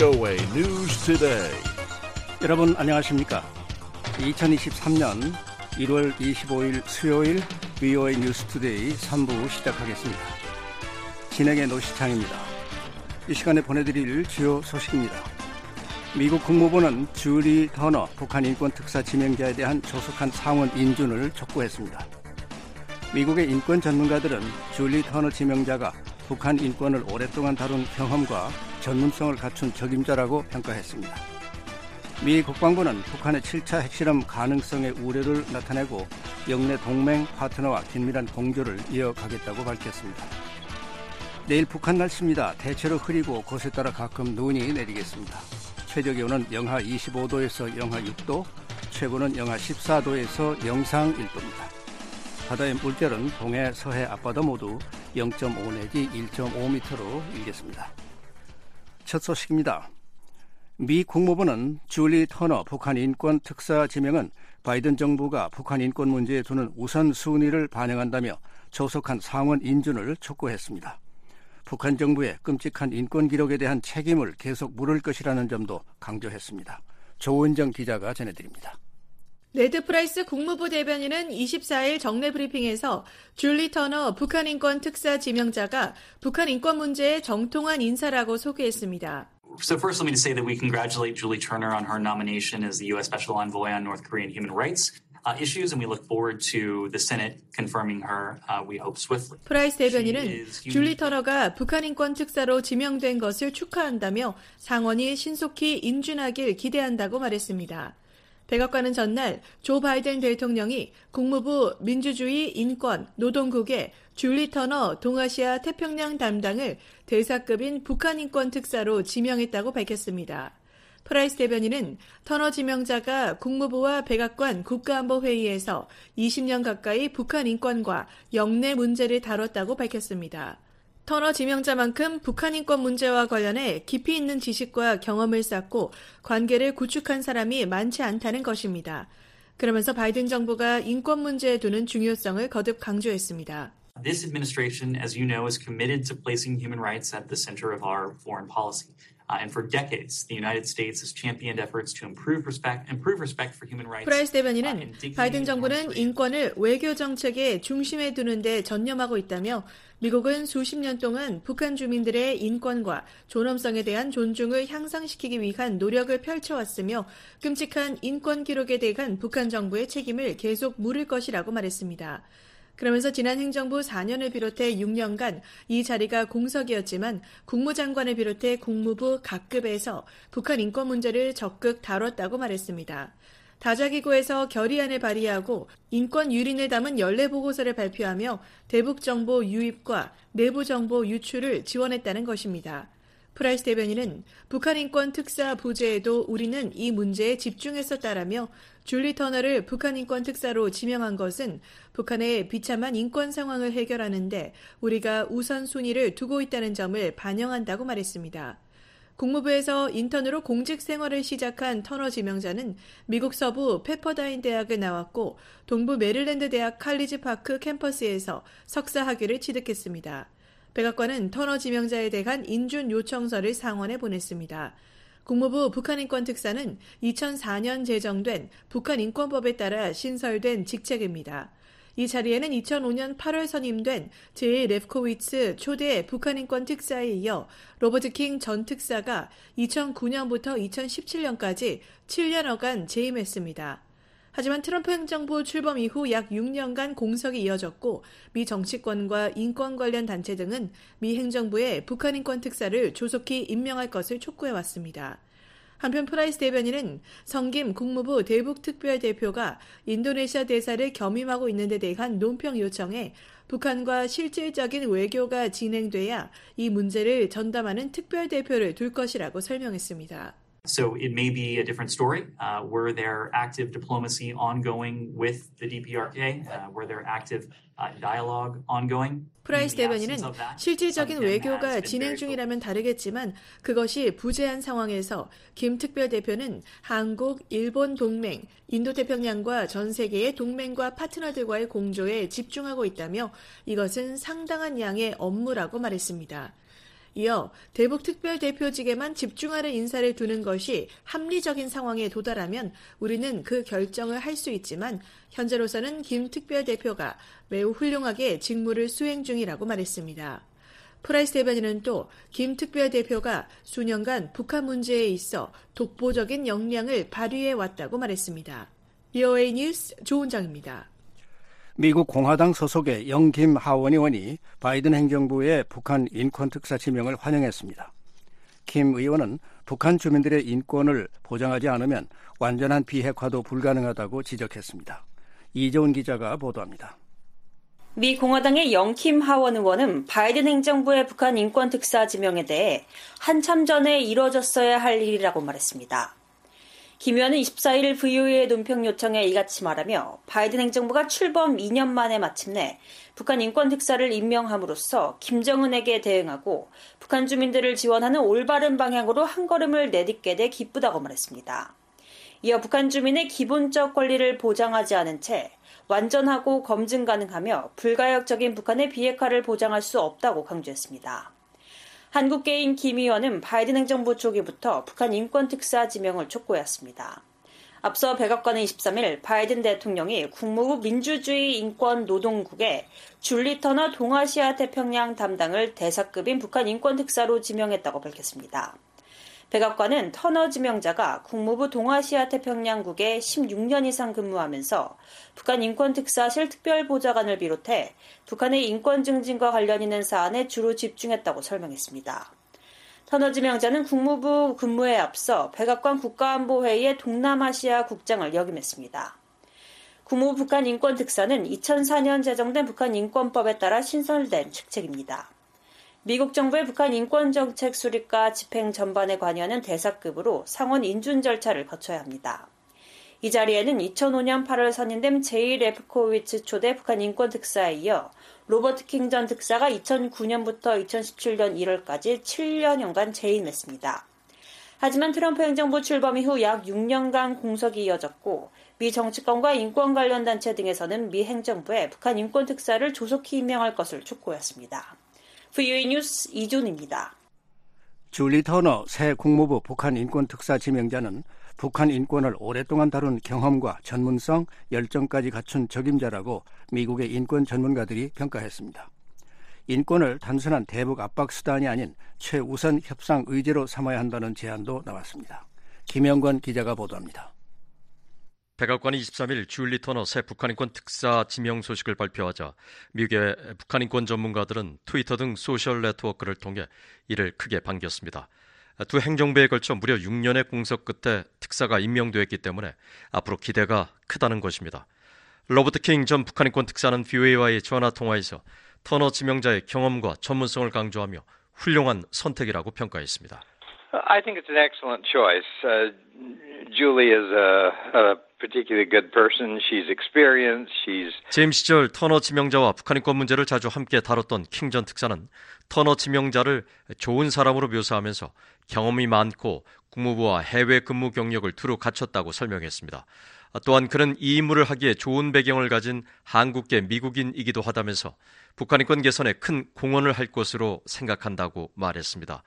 VOA News Today. 여러분 안녕하십니까? 2023년 1월 25일 수요일 VOA 뉴스 투데이 3부 시작하겠습니다. 진행의 노시창입니다. 이 시간에 보내드릴 주요 소식입니다. 미국 국무부는 줄리 터너 북한 인권 특사 지명자에 대한 조속한 상원 인준을 촉구했습니다. 미국의 인권 전문가들은 줄리 터너 지명자가 북한 인권을 오랫동안 다룬 경험과 전문성을 갖춘 적임자라고 평가했습니다. 미 국방부는 북한의 7차 핵실험 가능성의 우려를 나타내고 영내 동맹 파트너와 긴밀한 공조를 이어가겠다고 밝혔습니다. 내일 북한 날씨입니다. 대체로 흐리고 곳에 따라 가끔 눈이 내리겠습니다. 최저 기온은 영하 25도에서 영하 6도, 최고는 영하 14도에서 영상 1도입니다. 바다의 물결은 동해, 서해, 앞바다 모두 0.5 내지 1.5m로 일겠습니다. 첫 소식입니다. 미 국무부는 줄리 터너 북한 인권 특사 지명은 바이든 정부가 북한 인권 문제에 두는 우선 순위를 반영한다며 조속한 상원 인준을 촉구했습니다. 북한 정부의 끔찍한 인권 기록에 대한 책임을 계속 물을 것이라는 점도 강조했습니다. 조은정 기자가 전해드립니다. 레드 프라이스 국무부 대변인은 24일 정례 브리핑에서 줄리 터너 북한 인권 특사 지명자가 북한 인권 문제의 정통한 인사라고 소개했습니다. So first, let me say that we congratulate Julie Turner on her nomination as the U.S. Special Envoy on North Korean human rights. Uh, issues, and we look forward to the Senate confirming her. Uh, we hope swiftly. 프라이스 대변인은 줄리 터너가 북한 인권 특사로 지명된 것을 축하한다며 상원이 신속히 인준하길 기대한다고 말했습니다. 백악관은 전날 조 바이든 대통령이 국무부 민주주의 인권 노동국의 줄리 터너 동아시아 태평양 담당을 대사급인 북한 인권 특사로 지명했다고 밝혔습니다. 프라이스 대변인은 터너 지명자가 국무부와 백악관 국가안보회의에서 20년 가까이 북한 인권과 역내 문제를 다뤘다고 밝혔습니다. 터너 지명자만큼 북한 인권 문제와 관련해 깊이 있는 지식과 경험을 쌓고 관계를 구축한 사람이 많지 않다는 것입니다. 그러면서 바이든 정부가 인권 문제에 두는 중요성을 거듭 강조했습니다. This administration, as you know, is committed to placing human rights at the center of our foreign policy. and for decades, the United States has championed efforts to improve respect, improve respect for human rights. 프라이스 대변인은 바이든 정부는 인권을 외교 정책의 중심에 두는데 전념하고 있다며 미국은 수십 년 동안 북한 주민들의 인권과 존엄성에 대한 존중을 향상시키기 위한 노력을 펼쳐왔으며 끔찍한 인권 기록에 대한 북한 정부의 책임을 계속 물을 것이라고 말했습니다. 그러면서 지난 행정부 4년을 비롯해 6년간 이 자리가 공석이었지만 국무장관을 비롯해 국무부 각급에서 북한 인권 문제를 적극 다뤘다고 말했습니다. 다자기구에서 결의안을 발의하고 인권 유린을 담은 연례 보고서를 발표하며 대북 정보 유입과 내부 정보 유출을 지원했다는 것입니다. 프라이스 대변인은 북한 인권 특사 부재에도 우리는 이 문제에 집중했었다라며 줄리 터너를 북한 인권 특사로 지명한 것은 북한의 비참한 인권 상황을 해결하는데 우리가 우선순위를 두고 있다는 점을 반영한다고 말했습니다. 국무부에서 인턴으로 공직 생활을 시작한 터너 지명자는 미국 서부 페퍼다인 대학을 나왔고 동부 메릴랜드 대학 칼리지 파크 캠퍼스에서 석사 학위를 취득했습니다. 백악관은 터너 지명자에 대한 인준 요청서를 상원에 보냈습니다. 국무부 북한인권 특사는 2004년 제정된 북한인권법에 따라 신설된 직책입니다. 이 자리에는 2005년 8월 선임된 제 레프코위츠 초대 북한인권 특사에 이어 로버트 킹 전 특사가 2009년부터 2017년까지 7년여간 재임했습니다. 하지만 트럼프 행정부 출범 이후 약 6년간 공석이 이어졌고 미 정치권과 인권 관련 단체 등은 미 행정부의 북한 인권 특사를 조속히 임명할 것을 촉구해 왔습니다. 한편 프라이스 대변인은 성김 국무부 대북특별대표가 인도네시아 대사를 겸임하고 있는 데 대한 논평 요청에 북한과 실질적인 외교가 진행돼야 이 문제를 전담하는 특별대표를 둘 것이라고 설명했습니다. So it may be a different story. Uh, were there active diplomacy ongoing with the DPRK? Uh, were there active uh? 프라이스 대변인은 실질적인 외교가 진행 중이라면 다르겠지만 그것이 부재한 상황에서 김 특별 대표는 한국, 일본 동맹, 인도태평양과 전 세계의 동맹과 파트너들과의 공조에 집중하고 있다며 이것은 상당한 양의 업무라고 말했습니다. 이어 대북 특별 대표직에만 집중하는 인사를 두는 것이 합리적인 상황에 도달하면 우리는 그 결정을 할 수 있지만 현재로서는 김 특별 대표가 매우 훌륭하게 직무를 수행 중이라고 말했습니다. 프라이스 대변인은 또 김 특별 대표가 수년간 북한 문제에 있어 독보적인 역량을 발휘해 왔다고 말했습니다. VOA 뉴스 조은정입니다. 미국 공화당 소속의 영김 하원 의원이 바이든 행정부의 북한 인권 특사 지명을 환영했습니다. 김 의원은 북한 주민들의 인권을 보장하지 않으면 완전한 비핵화도 불가능하다고 지적했습니다. 이재훈 기자가 보도합니다. 미 공화당의 영킴 하원 의원은 바이든 행정부의 북한 인권 특사 지명에 대해 한참 전에 이뤄졌어야 할 일이라고 말했습니다. 김 의원은 24일 VOA의 논평 요청에 이같이 말하며 바이든 행정부가 출범 2년 만에 마침내 북한 인권 특사를 임명함으로써 김정은에게 대응하고 북한 주민들을 지원하는 올바른 방향으로 한 걸음을 내딛게 돼 기쁘다고 말했습니다. 이어 북한 주민의 기본적 권리를 보장하지 않은 채 완전하고 검증 가능하며 불가역적인 북한의 비핵화를 보장할 수 없다고 강조했습니다. 한국계인 김 의원은 바이든 행정부 초기부터 북한 인권특사 지명을 촉구했습니다. 앞서 백악관은 23일 바이든 대통령이 국무부 민주주의 인권 노동국에 줄리 터너 동아시아 태평양 담당을 대사급인 북한 인권 특사로 지명했다고 밝혔습니다. 백악관은 터너 지명자가 국무부 동아시아 태평양국에 16년 이상 근무하면서 북한 인권특사실 특별보좌관을 비롯해 북한의 인권 증진과 관련 있는 사안에 주로 집중했다고 설명했습니다. 터너 지명자는 국무부 근무에 앞서 백악관 국가안보회의의 동남아시아 국장을 역임했습니다. 국무부 북한 인권 특사는 2004년 제정된 북한 인권법에 따라 신설된 직책입니다. 미국 정부의 북한 인권정책 수립과 집행 전반에 관여하는 대사급으로 상원 인준 절차를 거쳐야 합니다. 이 자리에는 2005년 8월 선임된 제이 레프코위츠 초대 북한 인권특사에 이어 로버트 킹 전 특사가 2009년부터 2017년 1월까지 7년여간 재임했습니다. 하지만 트럼프 행정부 출범 이후 약 6년간 공석이 이어졌고 미 정치권과 인권 관련 단체 등에서는 미 행정부에 북한 인권 특사를 조속히 임명할 것을 촉구했습니다. VOA 뉴스 이준입니다. 줄리 터너 새 국무부 북한 인권 특사 지명자는 북한 인권을 오랫동안 다룬 경험과 전문성, 열정까지 갖춘 적임자라고 미국의 인권 전문가들이 평가했습니다. 인권을 단순한 대북 압박 수단이 아닌 최우선 협상 의제로 삼아야 한다는 제안도 나왔습니다. 김영권 기자가 보도합니다. 백악관이 23일 줄리 터너 새 북한인권 특사 지명 소식을 발표하자 미국의 북한인권 전문가들은 트위터 등 소셜 네트워크를 통해 이를 크게 반겼습니다. 두 행정부에 걸쳐 무려 6년의 공석 끝에 특사가 임명되었기 때문에 앞으로 기대가 크다는 것입니다. 로버트 킹 전 북한인권 특사는 VOA와의 전화 통화에서 터너 지명자의 경험과 전문성을 강조하며 훌륭한 선택이라고 평가했습니다. I think it's an excellent choice. Uh, Julie is a, a 재임 시절 터너 지명자와 북한 인권 문제를 자주 함께 다뤘던 킹 전 특사는 터너 지명자를 좋은 사람으로 묘사하면서 경험이 많고 국무부와 해외 근무 경력을 두루 갖췄다고 설명했습니다. 또한 그는 이 임무를 하기에 좋은 배경을 가진 한국계 미국인이기도 하다면서 북한 인권 개선에 큰 공헌을 할 것으로 생각한다고 말했습니다.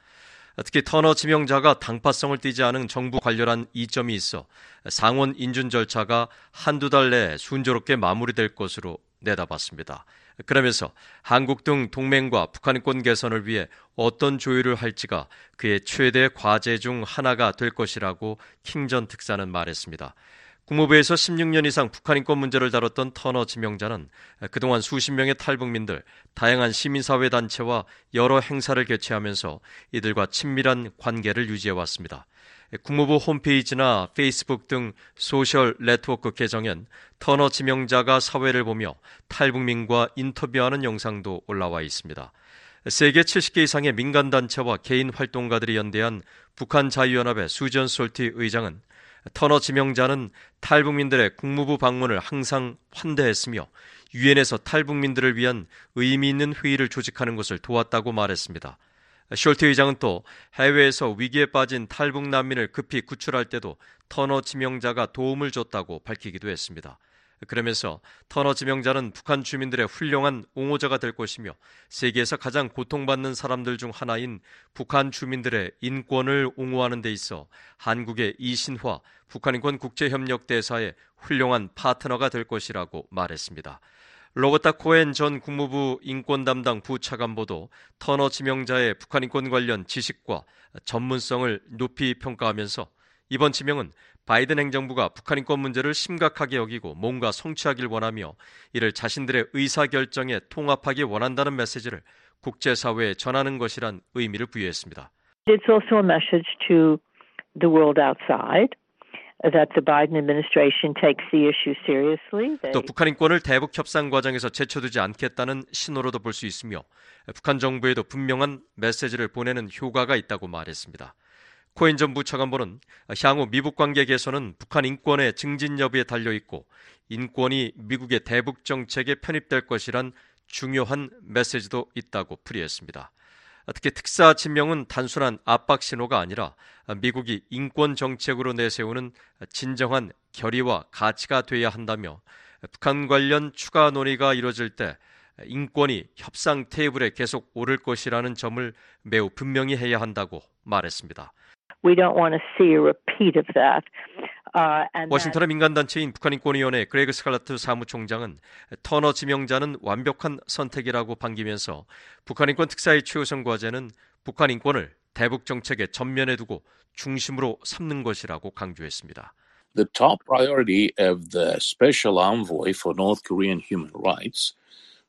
특히 터너 지명자가 당파성을 띠지 않은 정부 관련한 이점이 있어 상원 인준 절차가 한두 달 내에 순조롭게 마무리될 것으로 내다봤습니다. 그러면서 한국 등 동맹과 북한인권 개선을 위해 어떤 조율을 할지가 그의 최대 과제 중 하나가 될 것이라고 킹전 특사는 말했습니다. 국무부에서 16년 이상 북한 인권 문제를 다뤘던 터너 지명자는 그동안 수십 명의 탈북민들, 다양한 시민사회 단체와 여러 행사를 개최하면서 이들과 친밀한 관계를 유지해 왔습니다. 국무부 홈페이지나 페이스북 등 소셜 네트워크 계정엔 터너 지명자가 사회를 보며 탈북민과 인터뷰하는 영상도 올라와 있습니다. 세계 70개 이상의 민간단체와 개인 활동가들이 연대한 북한 자유연합의 수전 솔티 의장은 터너 지명자는 탈북민들의 국무부 방문을 항상 환대했으며 유엔에서 탈북민들을 위한 의미 있는 회의를 조직하는 것을 도왔다고 말했습니다. 숄트 의장은 또 해외에서 위기에 빠진 탈북 난민을 급히 구출할 때도 터너 지명자가 도움을 줬다고 밝히기도 했습니다. 그러면서 터너 지명자는 북한 주민들의 훌륭한 옹호자가 될 것이며 세계에서 가장 고통받는 사람들 중 하나인 북한 주민들의 인권을 옹호하는 데 있어 한국의 이신화 북한인권 국제협력 대사의 훌륭한 파트너가 될 것이라고 말했습니다. 로버타 코엔 전 국무부 인권 담당 부차관보도 터너 지명자의 북한 인권 관련 지식과 전문성을 높이 평가하면서 이번 지명은 바이든 행정부가 북한 인권 문제를 심각하게 여기고 뭔가 성취하길 원하며 이를 자신들의 의사 결정에 통합하기 원한다는 메시지를 국제사회에 전하는 것이란 의미를 부여했습니다. It's also a message to the world outside. 또 북한 인권을 대북 협상 과정에서 제쳐두지 않겠다는 신호로도 볼 수 있으며 북한 정부에도 분명한 메시지를 보내는 효과가 있다고 말했습니다. 코엔 전 부차관보는 향후 미북 관계 개선은 북한 인권의 증진 여부에 달려 있고 인권이 미국의 대북 정책에 편입될 것이란 중요한 메시지도 있다고 풀이했습니다. 특히 특사 지명은 단순한 압박 신호가 아니라 미국이 인권 정책으로 내세우는 진정한 결의와 가치가 돼야 한다며 북한 관련 추가 논의가 이루어질 때 인권이 협상 테이블에 계속 오를 것이라는 점을 매우 분명히 해야 한다고 말했습니다. We don't want to see a repeat of that. Uh, 워싱턴의 민간단체인 북한인권위원회 그레그 스칼라튜 사무총장은 터너 지명자는 완벽한 선택이라고 반기면서 북한인권 특사의 최우선 과제는 북한인권을 대북 정책의 전면에 두고 중심으로 삼는 것이라고 강조했습니다. The top priority of the special envoy for North Korean human rights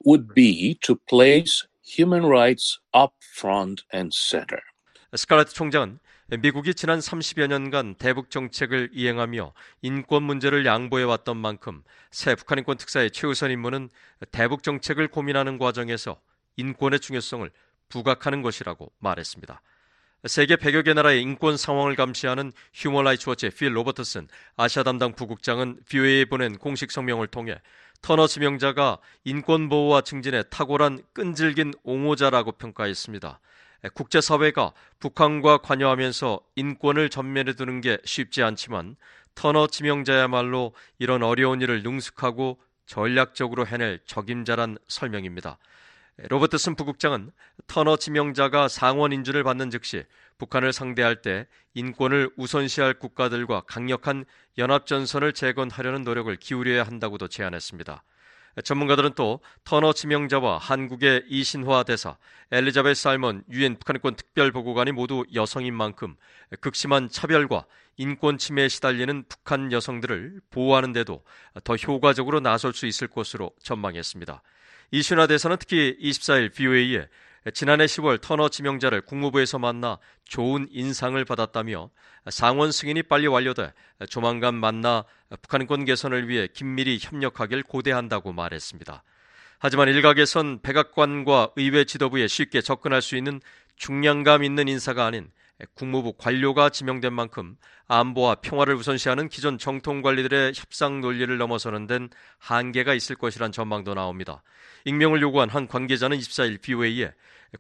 would be to place human rights up front and center. 스칼라트 총장은 미국이 지난 30여 년간 대북 정책을 이행하며 인권 문제를 양보해 왔던 만큼 새 북한 인권 특사의 최우선 임무는 대북 정책을 고민하는 과정에서 인권의 중요성을 부각하는 것이라고 말했습니다. 세계 100여 개 나라의 인권 상황을 감시하는 휴먼 라이츠 워치의 필 로버트슨 아시아 담당 부국장은 VOA에 보낸 공식 성명을 통해 터너 지명자가 인권 보호와 증진에 탁월한 끈질긴 옹호자라고 평가했습니다. 국제사회가 북한과 관여하면서 인권을 전면에 두는 게 쉽지 않지만 터너 지명자야말로 이런 어려운 일을 능숙하고 전략적으로 해낼 적임자란 설명입니다. 로버트슨 부국장은 터너 지명자가 상원 인준을 받는 즉시 북한을 상대할 때 인권을 우선시할 국가들과 강력한 연합전선을 재건하려는 노력을 기울여야 한다고도 제안했습니다. 전문가들은 또 터너 지명자와 한국의 이신화 대사, 엘리자베스 살먼 유엔 북한인권 특별보고관이 모두 여성인 만큼 극심한 차별과 인권 침해에 시달리는 북한 여성들을 보호하는 데도 더 효과적으로 나설 수 있을 것으로 전망했습니다. 이신화 대사는 특히 24일 BOA에 지난해 10월 터너 지명자를 국무부에서 만나 좋은 인상을 받았다며 상원 승인이 빨리 완료돼 조만간 만나 북한인권 개선을 위해 긴밀히 협력하길 고대한다고 말했습니다. 하지만 일각에선 백악관과 의회 지도부에 쉽게 접근할 수 있는 중량감 있는 인사가 아닌 국무부 관료가 지명된 만큼 안보와 평화를 우선시하는 기존 정통 관리들의 협상 논리를 넘어서는 데는 한계가 있을 것이란 전망도 나옵니다. 익명을 요구한 한 관계자는 24일 BOA에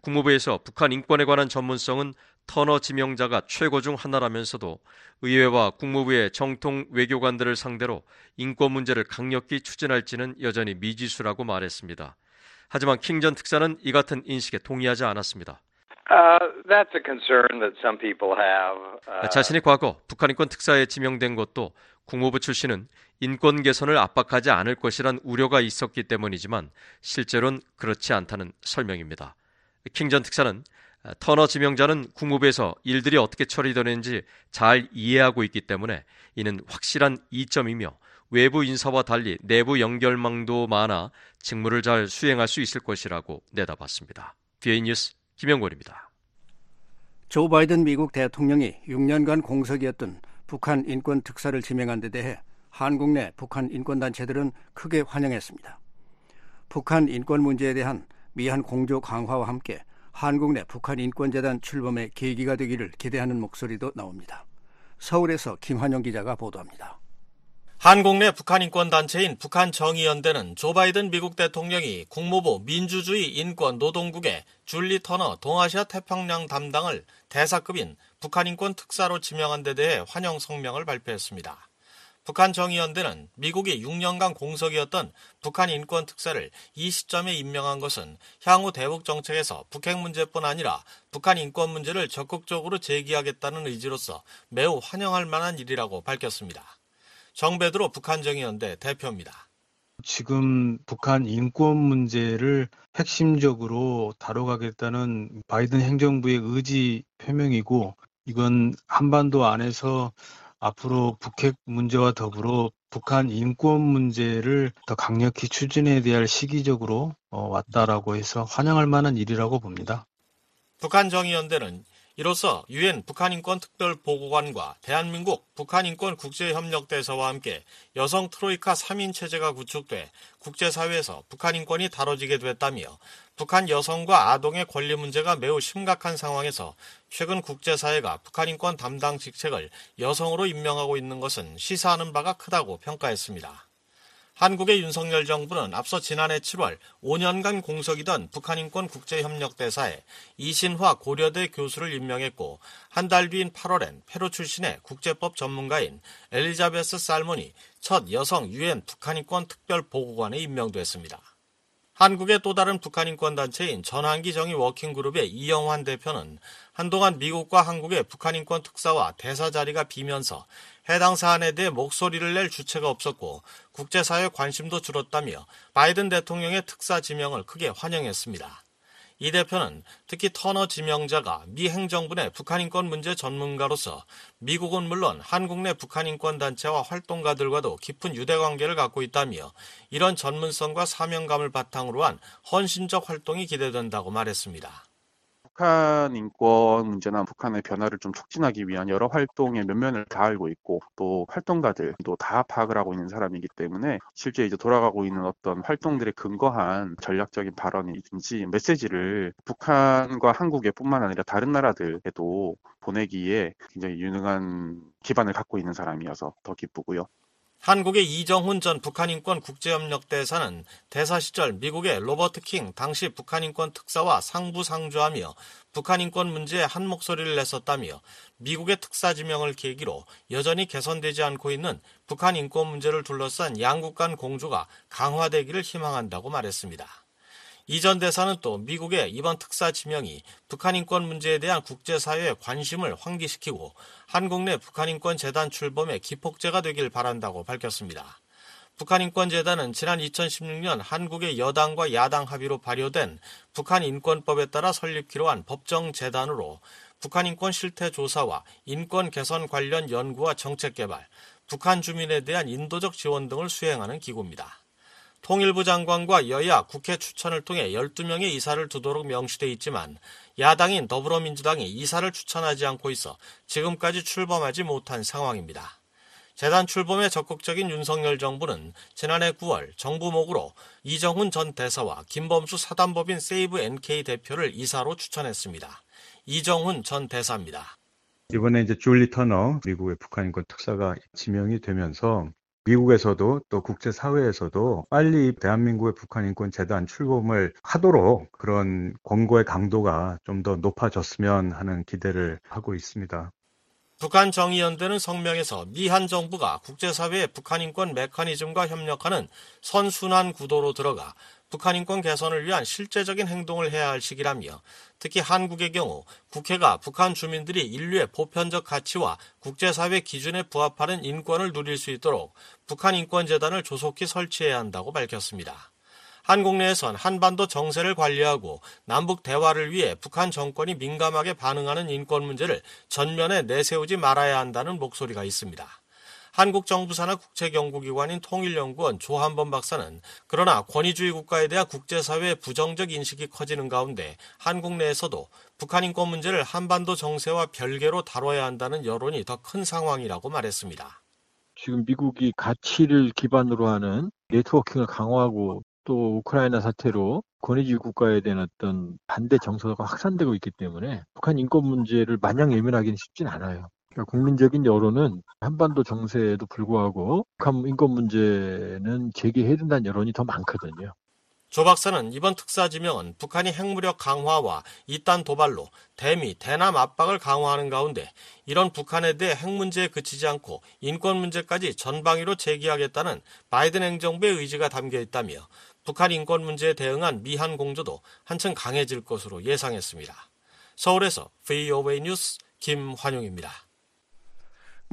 국무부에서 북한 인권에 관한 전문성은 터너 지명자가 최고 중 하나라면서도 의회와 국무부의 정통 외교관들을 상대로 인권 문제를 강력히 추진할지는 여전히 미지수라고 말했습니다. 하지만 킹 전 특사는 이 같은 인식에 동의하지 않았습니다. That's a concern that some people have. Uh... 자신이 과거 북한 인권 특사에 지명된 것도 국무부 출신은 인권 개선을 압박하지 않을 것이란 우려가 있었기 때문이지만 실제로는 그렇지 않다는 설명입니다. 킹전 특사는 터너 지명자는 국무부에서 일들이 어떻게 처리되는지 잘 이해하고 있기 때문에 이는 확실한 이점이며 외부 인사와 달리 내부 연결망도 많아 직무를 잘 수행할 수 있을 것이라고 내다봤습니다. VOA 뉴스 김영권입니다. 조 바이든 미국 대통령이 6년간 공석이었던 북한 인권 특사를 지명한 데 대해 한국 내 북한 인권단체들은 크게 환영했습니다. 북한 인권 문제에 대한 미한 공조 강화와 함께 한국 내 북한 인권재단 출범의 계기가 되기를 기대하는 목소리도 나옵니다. 서울에서 김환용 기자가 보도합니다. 한국 내 북한 인권 단체인 북한 정의연대는 조 바이든 미국 대통령이 국무부 민주주의 인권 노동국의 줄리 터너 동아시아 태평양 담당을 대사급인 북한 인권 특사로 지명한 데 대해 환영 성명을 발표했습니다. 북한 정의연대는 미국이 6년간 공석이었던 북한 인권 특사를 이 시점에 임명한 것은 향후 대북 정책에서 북핵 문제뿐 아니라 북한 인권 문제를 적극적으로 제기하겠다는 의지로서 매우 환영할 만한 일이라고 밝혔습니다. 정배드로 북한 정의연대 대표입니다. 지금 북한 인권 문제를 핵심적으로 다뤄가겠다는 바이든 행정부의 의지 표명이고 이건 한반도 안에서 앞으로 북핵 문제와 더불어 북한 인권 문제를 더 강력히 추진해야 될 시기적으로 어, 왔다라고 해서 환영할 만한 일이라고 봅니다. 북한 정의연대는 이로써 유엔 북한인권 특별보고관과 대한민국 북한인권 국제협력대사와 함께 여성 트로이카 3인 체제가 구축돼 국제사회에서 북한인권이 다뤄지게 됐다며 북한 여성과 아동의 권리 문제가 매우 심각한 상황에서 최근 국제사회가 북한인권 담당 직책을 여성으로 임명하고 있는 것은 시사하는 바가 크다고 평가했습니다. 한국의 윤석열 정부는 앞서 지난해 7월 5년간 공석이던 북한인권 국제협력대사에 이신화 고려대 교수를 임명했고 한 달 뒤인 8월엔 페루 출신의 국제법 전문가인 엘리자베스 살몬이 첫 여성 유엔 북한인권 특별보고관에 임명됐습니다. 한국의 또 다른 북한인권 단체인 전환기 정의 워킹그룹의 이영환 대표는 한동안 미국과 한국의 북한인권 특사와 대사 자리가 비면서 해당 사안에 대해 목소리를 낼 주체가 없었고 국제사회 관심도 줄었다며 바이든 대통령의 특사 지명을 크게 환영했습니다. 이 대표는 특히 터너 지명자가 미 행정부 내 북한 인권 문제 전문가로서 미국은 물론 한국 내 북한 인권 단체와 활동가들과도 깊은 유대 관계를 갖고 있다며 이런 전문성과 사명감을 바탕으로 한 헌신적 활동이 기대된다고 말했습니다. 북한 인권 문제나 북한의 변화를 좀 촉진하기 위한 여러 활동의 면면을 다 알고 있고 또 활동가들도 다 파악을 하고 있는 사람이기 때문에 실제 이제 돌아가고 있는 어떤 활동들에 근거한 전략적인 발언이든지 메시지를 북한과 한국에 뿐만 아니라 다른 나라들에도 보내기에 굉장히 유능한 기반을 갖고 있는 사람이어서 더 기쁘고요. 한국의 이정훈 전 북한인권 국제협력 대사는 대사 시절 미국의 로버트 킹 당시 북한인권 특사와 상부 상조하며 북한인권 문제에 한 목소리를 냈었다며 미국의 특사 지명을 계기로 여전히 개선되지 않고 있는 북한인권 문제를 둘러싼 양국 간 공조가 강화되기를 희망한다고 말했습니다. 이 전 대사는 또 미국의 이번 특사 지명이 북한 인권 문제에 대한 국제사회의 관심을 환기시키고 한국 내 북한 인권 재단 출범의 기폭제가 되길 바란다고 밝혔습니다. 북한인권재단은 지난 2016년 한국의 여당과 야당 합의로 발효된 북한인권법에 따라 설립키로 한 법정재단으로 북한인권 실태 조사와 인권 개선 관련 연구와 정책 개발, 북한 주민에 대한 인도적 지원 등을 수행하는 기구입니다. 통일부 장관과 여야 국회 추천을 통해 12명의 이사를 두도록 명시돼 있지만 야당인 더불어민주당이 이사를 추천하지 않고 있어 지금까지 출범하지 못한 상황입니다. 재단 출범에 적극적인 윤석열 정부는 지난해 9월 정부 목으로 이정훈 전 대사와 김범수 사단법인 세이브 NK 대표를 이사로 추천했습니다. 이정훈 전 대사입니다. 이번에 이제 줄리 터너 미국의 북한인권 특사가 지명이 되면서 미국에서도 또 국제사회에서도 빨리 대한민국의 북한인권 재단 출범을 하도록 그런 권고의 강도가 좀 더 높아졌으면 하는 기대를 하고 있습니다. 북한 정의연대는 성명에서 미한 정부가 국제사회의 북한인권 메커니즘과 협력하는 선순환 구도로 들어가 북한 인권 개선을 위한 실제적인 행동을 해야 할 시기라며 특히 한국의 경우 국회가 북한 주민들이 인류의 보편적 가치와 국제사회 기준에 부합하는 인권을 누릴 수 있도록 북한 인권재단을 조속히 설치해야 한다고 밝혔습니다. 한국 내에선 한반도 정세를 관리하고 남북 대화를 위해 북한 정권이 민감하게 반응하는 인권 문제를 전면에 내세우지 말아야 한다는 목소리가 있습니다. 한국 정부 산하 국제연구기관인 통일연구원 조한범 박사는 그러나 권위주의 국가에 대한 국제사회의 부정적 인식이 커지는 가운데 한국 내에서도 북한 인권 문제를 한반도 정세와 별개로 다뤄야 한다는 여론이 더 큰 상황이라고 말했습니다. 지금 미국이 가치를 기반으로 하는 네트워킹을 강화하고 또 우크라이나 사태로 권위주의 국가에 대한 어떤 반대 정서가 확산되고 있기 때문에 북한 인권 문제를 마냥 예민하기는 쉽진 않아요. 그러니까 국민적인 여론은 한반도 정세에도 불구하고 북한 인권 문제는 제기해야 된다는 여론이 더 많거든요. 조 박사는 이번 특사 지명은 북한이 핵무력 강화와 이딴 도발로 대미, 대남 압박을 강화하는 가운데 이런 북한에 대해 핵 문제에 그치지 않고 인권 문제까지 전방위로 제기하겠다는 바이든 행정부의 의지가 담겨 있다며 북한 인권 문제에 대응한 미한 공조도 한층 강해질 것으로 예상했습니다. 서울에서 VOA 뉴스 김환용입니다.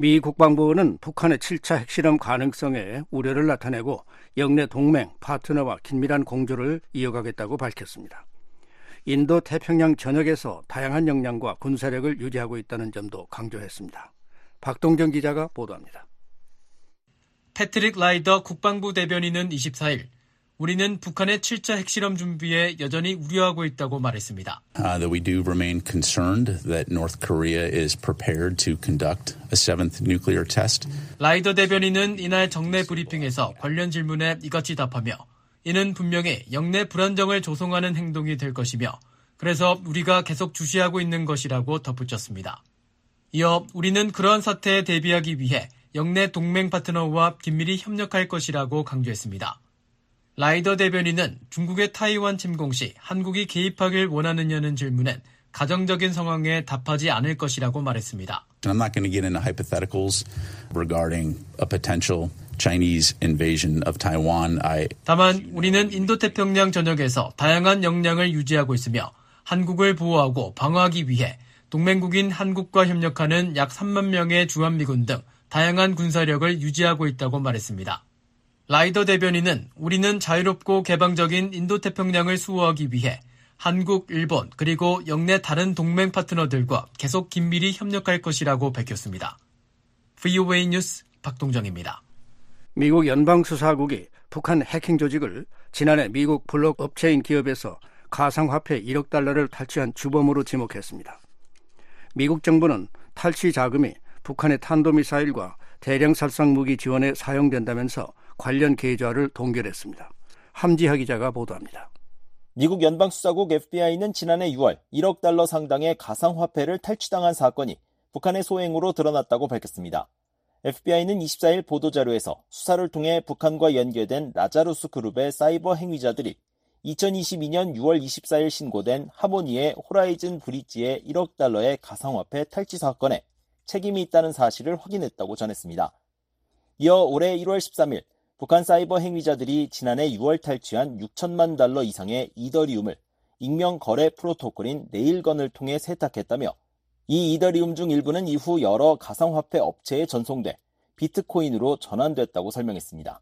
미 국방부는 북한의 7차 핵실험 가능성에 우려를 나타내고 영내 동맹, 파트너와 긴밀한 공조를 이어가겠다고 밝혔습니다. 인도 태평양 전역에서 다양한 역량과 군사력을 유지하고 있다는 점도 강조했습니다. 박동정 기자가 보도합니다. 패트릭 라이더 국방부 대변인은 24일 우리는 북한의 7차 핵실험 준비에 여전히 우려하고 있다고 말했습니다. Uh, that we do remain concerned that North Korea is prepared to conduct a seventh nuclear test. 라이더 대변인은 이날 정례 브리핑에서 관련 질문에 이같이 답하며 이는 분명히 영내 불안정을 조성하는 행동이 될 것이며 그래서 우리가 계속 주시하고 있는 것이라고 덧붙였습니다. 이어 우리는 그러한 사태에 대비하기 위해 영내 동맹 파트너와 긴밀히 협력할 것이라고 강조했습니다. 라이더 대변인은 중국의 타이완 침공 시 한국이 개입하길 원하느냐는 질문엔 가정적인 상황에 답하지 않을 것이라고 말했습니다. I'm not going to get into hypotheticals regarding a potential Chinese invasion of Taiwan. I... 다만 우리는 인도태평양 전역에서 다양한 역량을 유지하고 있으며 한국을 보호하고 방어하기 위해 동맹국인 한국과 협력하는 약 3만 명의 주한미군 등 다양한 군사력을 유지하고 있다고 말했습니다. 라이더 대변인은 우리는 자유롭고 개방적인 인도태평양을 수호하기 위해 한국, 일본, 그리고 영내 다른 동맹 파트너들과 계속 긴밀히 협력할 것이라고 밝혔습니다. VOA 뉴스 박동정입니다. 미국 연방수사국이 북한 해킹 조직을 지난해 미국 블록 업체인 기업에서 가상화폐 1억 달러를 탈취한 주범으로 지목했습니다. 미국 정부는 탈취 자금이 북한의 탄도미사일과 대량 살상 무기 지원에 사용된다면서 관련 계좌를 동결했습니다. 함지하 기자가 보도합니다. 미국 연방수사국 FBI는 지난해 6월 1억 달러 상당의 가상화폐를 탈취당한 사건이 북한의 소행으로 드러났다고 밝혔습니다. FBI는 24일 보도자료에서 수사를 통해 북한과 연계된 라자루스 그룹의 사이버 행위자들이 2022년 6월 24일 신고된 하모니의 호라이즌 브릿지의 1억 달러의 가상화폐 탈취 사건에 책임이 있다는 사실을 확인했다고 전했습니다. 이어 올해 1월 13일 북한 사이버 행위자들이 지난해 6월 탈취한 6천만 달러 이상의 이더리움을 익명 거래 프로토콜인 네일건을 통해 세탁했다며 이 이더리움 중 일부는 이후 여러 가상화폐 업체에 전송돼 비트코인으로 전환됐다고 설명했습니다.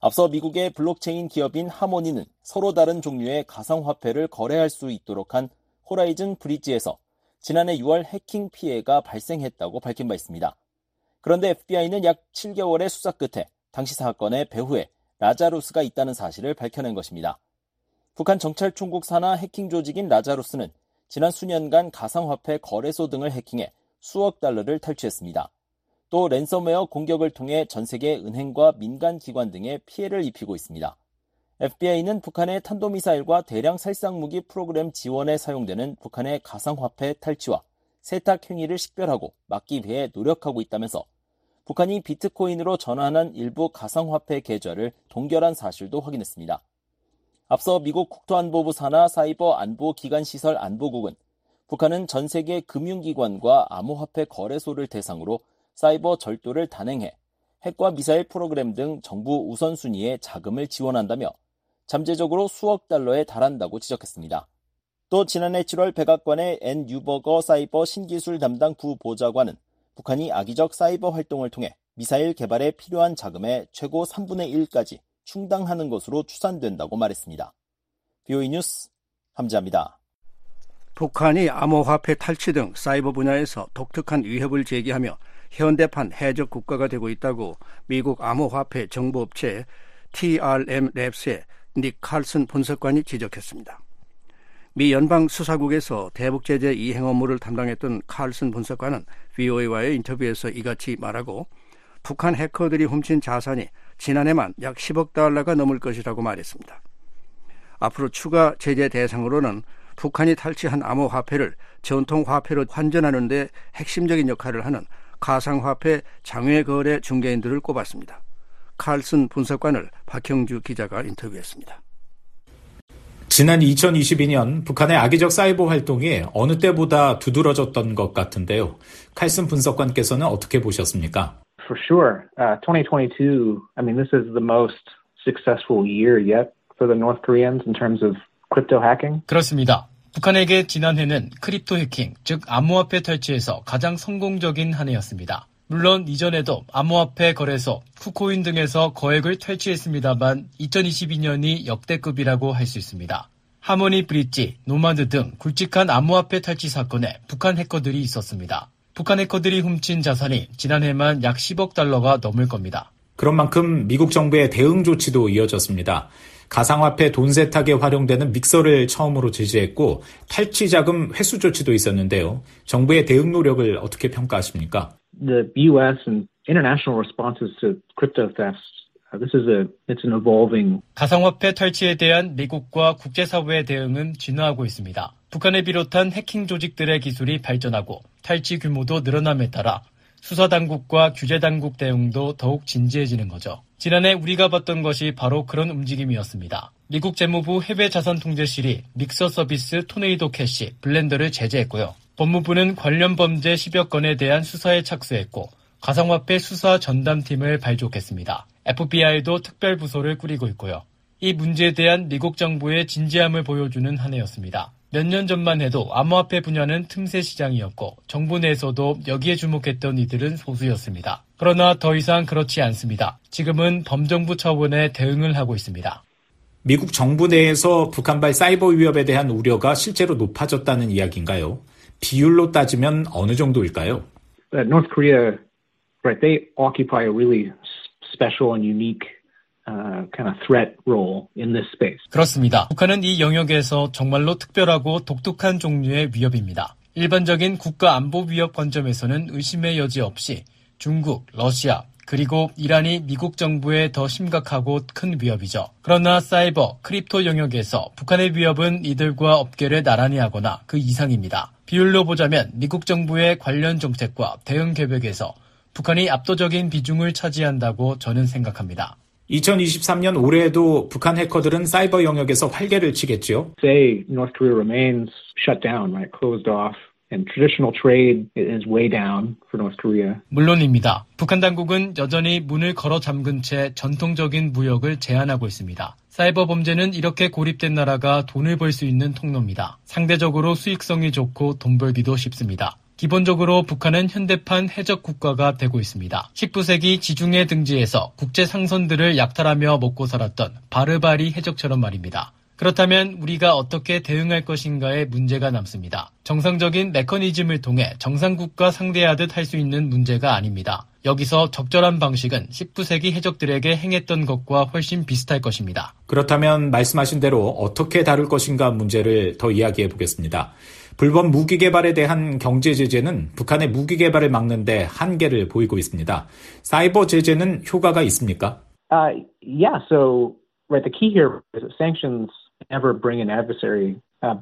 앞서 미국의 블록체인 기업인 하모니는 서로 다른 종류의 가상화폐를 거래할 수 있도록 한 호라이즌 브릿지에서 지난해 6월 해킹 피해가 발생했다고 밝힌 바 있습니다. 그런데 FBI는 약 7개월의 수사 끝에 당시 사건의 배후에 라자루스가 있다는 사실을 밝혀낸 것입니다. 북한 정찰총국 산하 해킹 조직인 라자루스는 지난 수년간 가상화폐 거래소 등을 해킹해 수억 달러를 탈취했습니다. 또 랜섬웨어 공격을 통해 전 세계 은행과 민간 기관 등에 피해를 입히고 있습니다. FBI는 북한의 탄도미사일과 대량 살상무기 프로그램 지원에 사용되는 북한의 가상화폐 탈취와 세탁 행위를 식별하고 막기 위해 노력하고 있다면서 북한이 비트코인으로 전환한 일부 가상화폐 계좌를 동결한 사실도 확인했습니다. 앞서 미국 국토안보부 산하 사이버 안보 기관 시설 안보국은 북한은 전 세계 금융기관과 암호화폐 거래소를 대상으로 사이버 절도를 단행해 핵과 미사일 프로그램 등 정부 우선순위에 자금을 지원한다며 잠재적으로 수억 달러에 달한다고 지적했습니다. 또 지난해 7월 백악관의 앤 뉴버거 사이버 신기술 담당 부보좌관은 북한이 악의적 사이버 활동을 통해 미사일 개발에 필요한 자금의 최고 3분의 1까지 충당하는 것으로 추산된다고 말했습니다. VOA 뉴스 함지하입니다. 북한이 암호화폐 탈취 등 사이버 분야에서 독특한 위협을 제기하며 현대판 해적 국가가 되고 있다고 미국 암호화폐 정보업체 TRM 랩스의 닉 칼슨 분석관이 지적했습니다. 미 연방 수사국에서 대북 제재 이행 업무를 담당했던 칼슨 분석관은 VOA와의 인터뷰에서 이같이 말하고 북한 해커들이 훔친 자산이 지난해만 약 10억 달러가 넘을 것이라고 말했습니다. 앞으로 추가 제재 대상으로는 북한이 탈취한 암호화폐를 전통화폐로 환전하는 데 핵심적인 역할을 하는 가상화폐 장외거래 중개인들을 꼽았습니다. 칼슨 분석관을 박형주 기자가 인터뷰했습니다. 지난 2022년 북한의 악의적 사이버 활동이 어느 때보다 두드러졌던 것 같은데요. 칼슨 분석관께서는 어떻게 보셨습니까? For sure. Uh, 2022, I mean, this is the most successful year yet for the North Koreans in terms of crypto hacking. 그렇습니다. 북한에게 지난해는 crypto 해킹, 즉 암호화폐 탈취에서 가장 성공적인 한 해였습니다. 물론 이전에도 암호화폐 거래소, 쿠코인 등에서 거액을 탈취했습니다만 2022년이 역대급이라고 할 수 있습니다. 하모니 브릿지, 노마드 등 굵직한 암호화폐 탈취 사건에 북한 해커들이 있었습니다. 북한 해커들이 훔친 자산이 지난해만 약 10억 달러가 넘을 겁니다. 그런 만큼 미국 정부의 대응 조치도 이어졌습니다. 가상화폐 돈 세탁에 활용되는 믹서를 처음으로 제재했고 탈취 자금 회수 조치도 있었는데요. 정부의 대응 노력을 어떻게 평가하십니까? The U.S. and international responses to crypto thefts. This is a it's an evolving. 가상화폐 탈취에 대한 미국과 국제사회의 대응은 진화하고 있습니다. 북한을 비롯한 해킹 조직들의 기술이 발전하고 탈취 규모도 늘어남에 따라 수사 당국과 규제 당국 대응도 더욱 진지해지는 거죠. 지난해 우리가 봤던 것이 바로 그런 움직임이었습니다. 미국 재무부 해외 자산 통제실이 믹서 서비스 토네이도 캐시, 블렌더를 제재했고요. 법무부는 관련 범죄 10여 건에 대한 수사에 착수했고 가상화폐 수사 전담팀을 발족했습니다. FBI도 특별 부서를 꾸리고 있고요. 이 문제에 대한 미국 정부의 진지함을 보여주는 한 해였습니다. 몇 년 전만 해도 암호화폐 분야는 틈새 시장이었고 정부 내에서도 여기에 주목했던 이들은 소수였습니다. 그러나 더 이상 그렇지 않습니다. 지금은 범정부 차원의 대응을 하고 있습니다. 미국 정부 내에서 북한발 사이버 위협에 대한 우려가 실제로 높아졌다는 이야기인가요? 비율로 따지면 어느 정도일까요? North Korea, right? They occupy a really special and unique uh, kind of threat role in this space. 그렇습니다. 북한은 이 영역에서 정말로 특별하고 독특한 종류의 위협입니다. 일반적인 국가 안보 위협 관점에서는 의심의 여지 없이 중국, 러시아, 그리고 이란이 미국 정부에 더 심각하고 큰 위협이죠. 그러나 사이버, crypto 영역에서 북한의 위협은 이들과 어깨를 나란히 하거나 그 이상입니다. 비율로 보자면 미국 정부의 관련 정책과 대응 계획에서 북한이 압도적인 비중을 차지한다고 저는 생각합니다. 2023년 올해에도 북한 해커들은 사이버 영역에서 활개를 치겠지요. Say North Korea remains shut down, right, closed off. And traditional trade is way down for North Korea. 물론입니다. 북한 당국은 여전히 문을 걸어 잠근 채 전통적인 무역을 제한하고 있습니다. 사이버 범죄는 이렇게 고립된 나라가 돈을 벌 수 있는 통로입니다. 상대적으로 수익성이 좋고 돈 벌기도 쉽습니다. 기본적으로 북한은 현대판 해적 국가가 되고 있습니다. 19세기 지중해 등지에서 국제 상선들을 약탈하며 먹고 살았던 바르바리 해적처럼 말입니다. 그렇다면 우리가 어떻게 대응할 것인가에 문제가 남습니다. 정상적인 메커니즘을 통해 정상국과 상대하듯 할 수 있는 문제가 아닙니다. 여기서 적절한 방식은 19세기 해적들에게 행했던 것과 훨씬 비슷할 것입니다. 그렇다면 말씀하신 대로 어떻게 다룰 것인가 문제를 더 이야기해 보겠습니다. 불법 무기 개발에 대한 경제 제재는 북한의 무기 개발을 막는데 한계를 보이고 있습니다. 사이버 제재는 효과가 있습니까? Uh, yeah. So, right. The key here is that sanctions never bring an adversary. Uh.